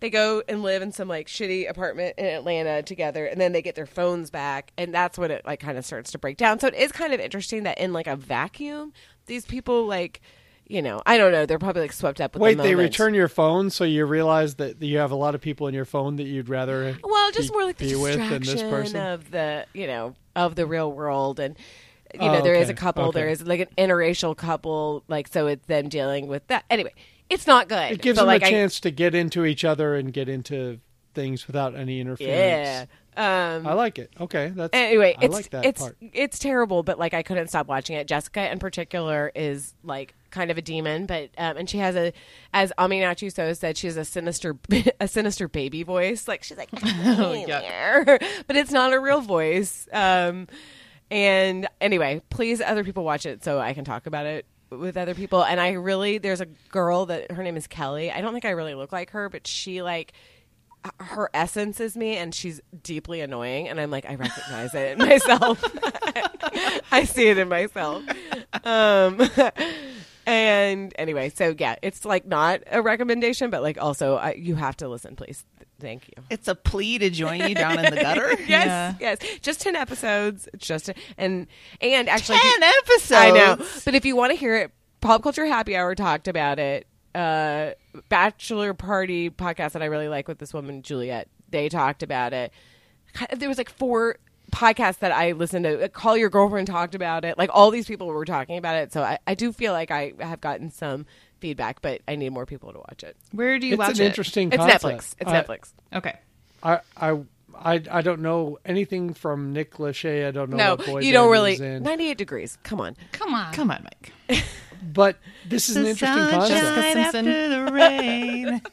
they go and live in some like shitty apartment in Atlanta together, and then they get their phones back, and that's when it like kind of starts to break down. So it is kind of interesting that in like a vacuum, these people like. You know, I don't know. They're probably like swept up with. Wait, the they return your phone, so you realize that you have a lot of people in your phone that you'd rather Well, just be- more like the be with than distraction this person. of the you know of the real world, and you Oh, know there is a couple. There okay. is like an interracial couple, like so it's them dealing with that. Anyway, it's not good. It gives but, them like, a I- chance to get into each other and get into things without any interference. yeah. Um, I like it. Okay, that's anyway, I it's like that it's part. it's terrible, but like I couldn't stop watching it. Jessica in particular is like kind of a demon, but um, and she has a, as Aminachu So said, she has a sinister a sinister baby voice. Like she's like, Oh, but it's not a real voice. Um, and anyway, please other people watch it so I can talk about it with other people. And I really there's a girl that her name is Kelly. I don't think I really look like her, but she like her essence is me and she's deeply annoying and i'm like i recognize it in myself i see it in myself um and anyway so yeah it's like not a recommendation but like also I, you have to listen please thank you It's a plea to join you down in the gutter. yes yes just 10 episodes it's just and and actually if you- Ten episodes. I know. But if you want to hear it, Pop Culture Happy Hour talked about it. Uh, Bachelor Party podcast that I really like with this woman Juliet. They talked about it. There was like four podcasts that I listened to. Call Your Girlfriend talked about it. Like all these people were talking about it. So I, I do feel like I have gotten some feedback, but I need more people to watch it. Where do you It's watch an it? interesting. It's concept. Netflix. It's I, Netflix. Okay. I, I I I don't know anything from Nick Lachey. I don't know. No, what boy you don't really. in. 98 degrees. Come on. Come on. Come on, Mike. But this is an interesting concept. Jessica Simpson. after the rain.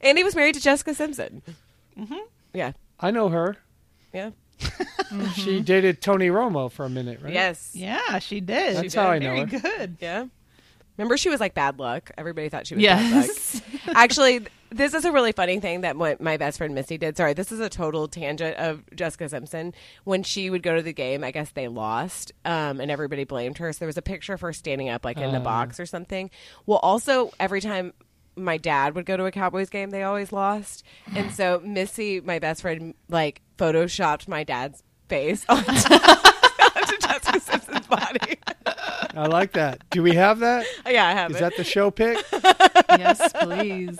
And he was married to Jessica Simpson. Mm-hmm. Yeah. I know her. Yeah. She dated Tony Romo for a minute, right? Yes. yeah, she did. That's how I know Very her. good. Yeah. Remember, she was like bad luck. Everybody thought she was bad luck. Yes. Actually, this is a really funny thing that what my best friend Missy did. Sorry, this is a total tangent of Jessica Simpson. When she would go to the game, I guess they lost, um, and everybody blamed her. So there was a picture of her standing up, like in the box or something. Well, also every time my dad would go to a Cowboys game, they always lost, and so Missy, my best friend, like photoshopped my dad's face onto, onto Jessica Simpson's body. I like that. Do we have that? yeah, I have Is it. that the show pick? yes, please.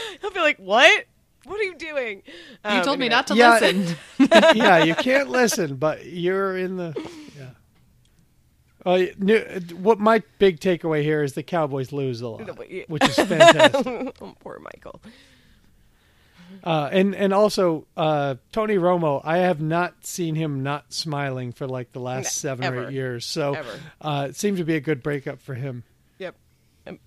He'll be like, "What? What are you doing?" You Um, told me not to Yeah. listen. yeah, you can't listen, but you're in the. Yeah. Oh, new, what my big takeaway here is the Cowboys lose a lot, No, but yeah. which is fantastic. oh, poor Michael. Uh, and and also uh, Tony Romo, I have not seen him not smiling for like the last No, seven or eight years. So uh, it seemed to be a good breakup for him. Yep. Um,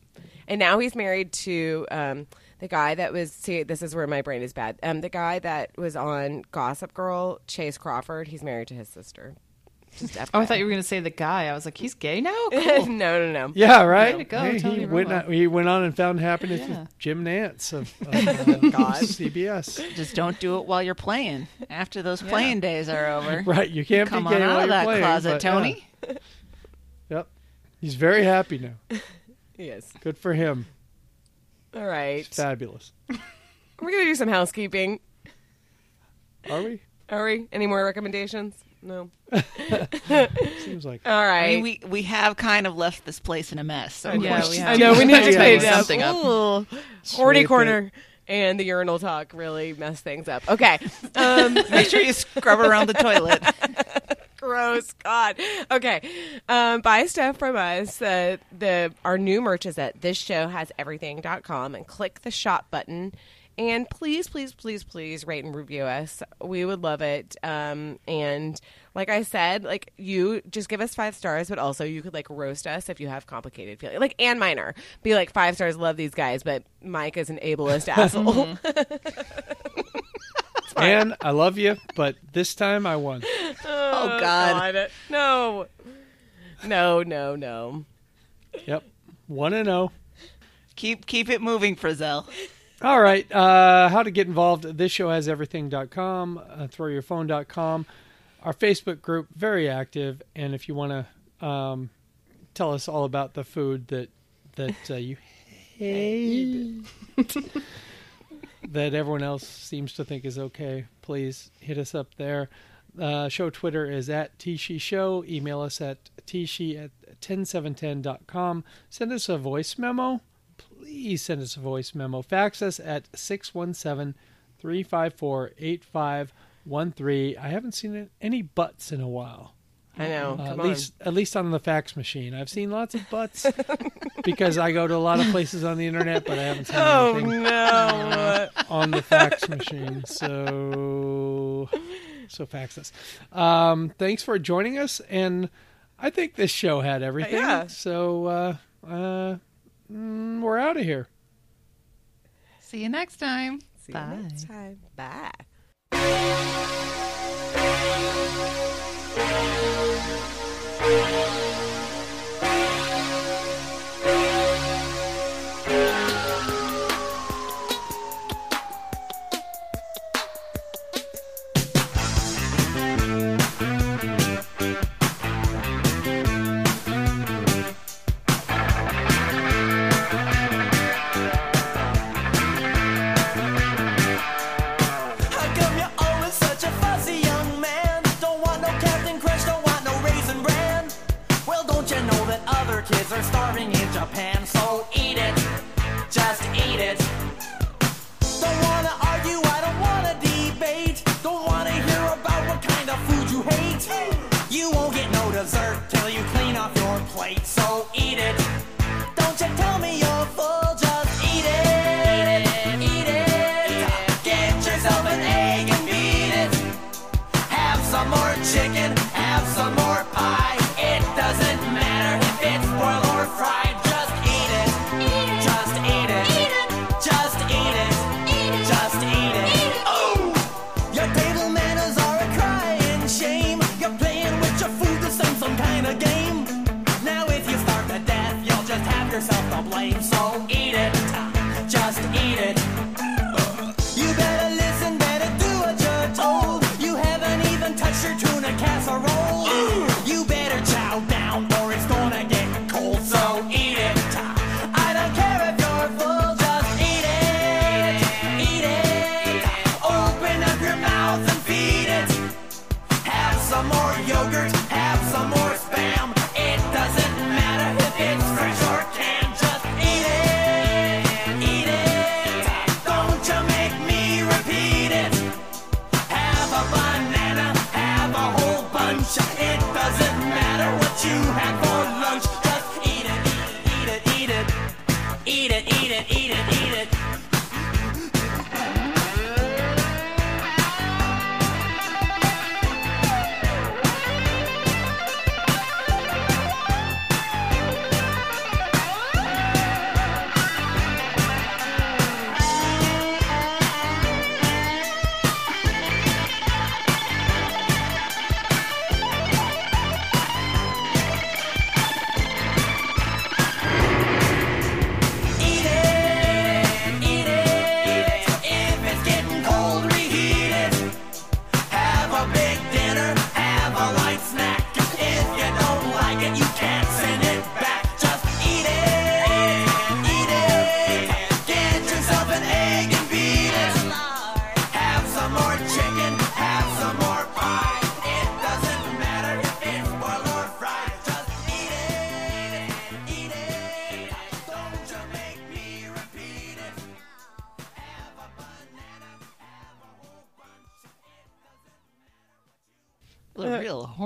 and now he's married to um, the guy that was. See, this is where my brain is bad. Um, the guy that was on Gossip Girl, Chace Crawford. He's married to his sister. Just Oh, I thought you were going to say the guy. I was like, he's gay now? Cool. no, no, no. Yeah, right. Way to go, Hey, Tony he went on, he went on and found happiness Yeah. with Jim Nantz of, of uh, God. CBS. Just don't do it while you're playing. After those playing days are over, Right, you can't come be on out of that playing, closet, but, yeah. Tony. Yep, he's very happy now. Yes. Good for him. All right. Fabulous. We're gonna do some housekeeping. Are we? Are we? Any more recommendations? No. Seems like. All right. I mean, we we have kind of left this place in a mess. So Yeah, we're we have. I know we need to clean yeah. something up. Ooh. Horny corner and the urinal talk really messed things up. Okay. Um, Make sure you scrub around the toilet. Gross. God. Okay. Um, buy stuff from us. Uh, the our new merch is at thisshowhaseverything.com and click the shop button. And please, please, please, please rate and review us. We would love it. Um, and like I said, like you just give us five stars, but also you could like roast us if you have complicated feelings. Like Ann Minor, be like five stars, love these guys, but Mike is an ableist asshole. And I love you, but this time I won. Oh God. No. No, no, no. Yep, one and zero. Keep keep it moving, Frizzell. All right. Uh, how to get involved? This show has everything.com, uh, throwyourphone.com. Our Facebook group, very active. And if you want to um, tell us all about the food that that uh, you hate, that everyone else seems to think is okay, please hit us up there. Uh, show Twitter is at Tishi Show. Email us at Tishi at 10710.com. Send us a voice memo please send us a voice memo. Fax us at 617 354 8513. I haven't seen any butts in a while. I know. Uh, Come at on. least at least on the fax machine. I've seen lots of butts because I go to a lot of places on the internet, but I haven't seen Oh anything no. on the fax machine. So so fax us. Um, thanks for joining us and I think this show had everything. yeah. So uh, uh, mm, we're out of here. See you next time. See you next time. Bye. How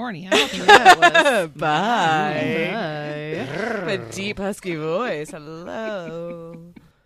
real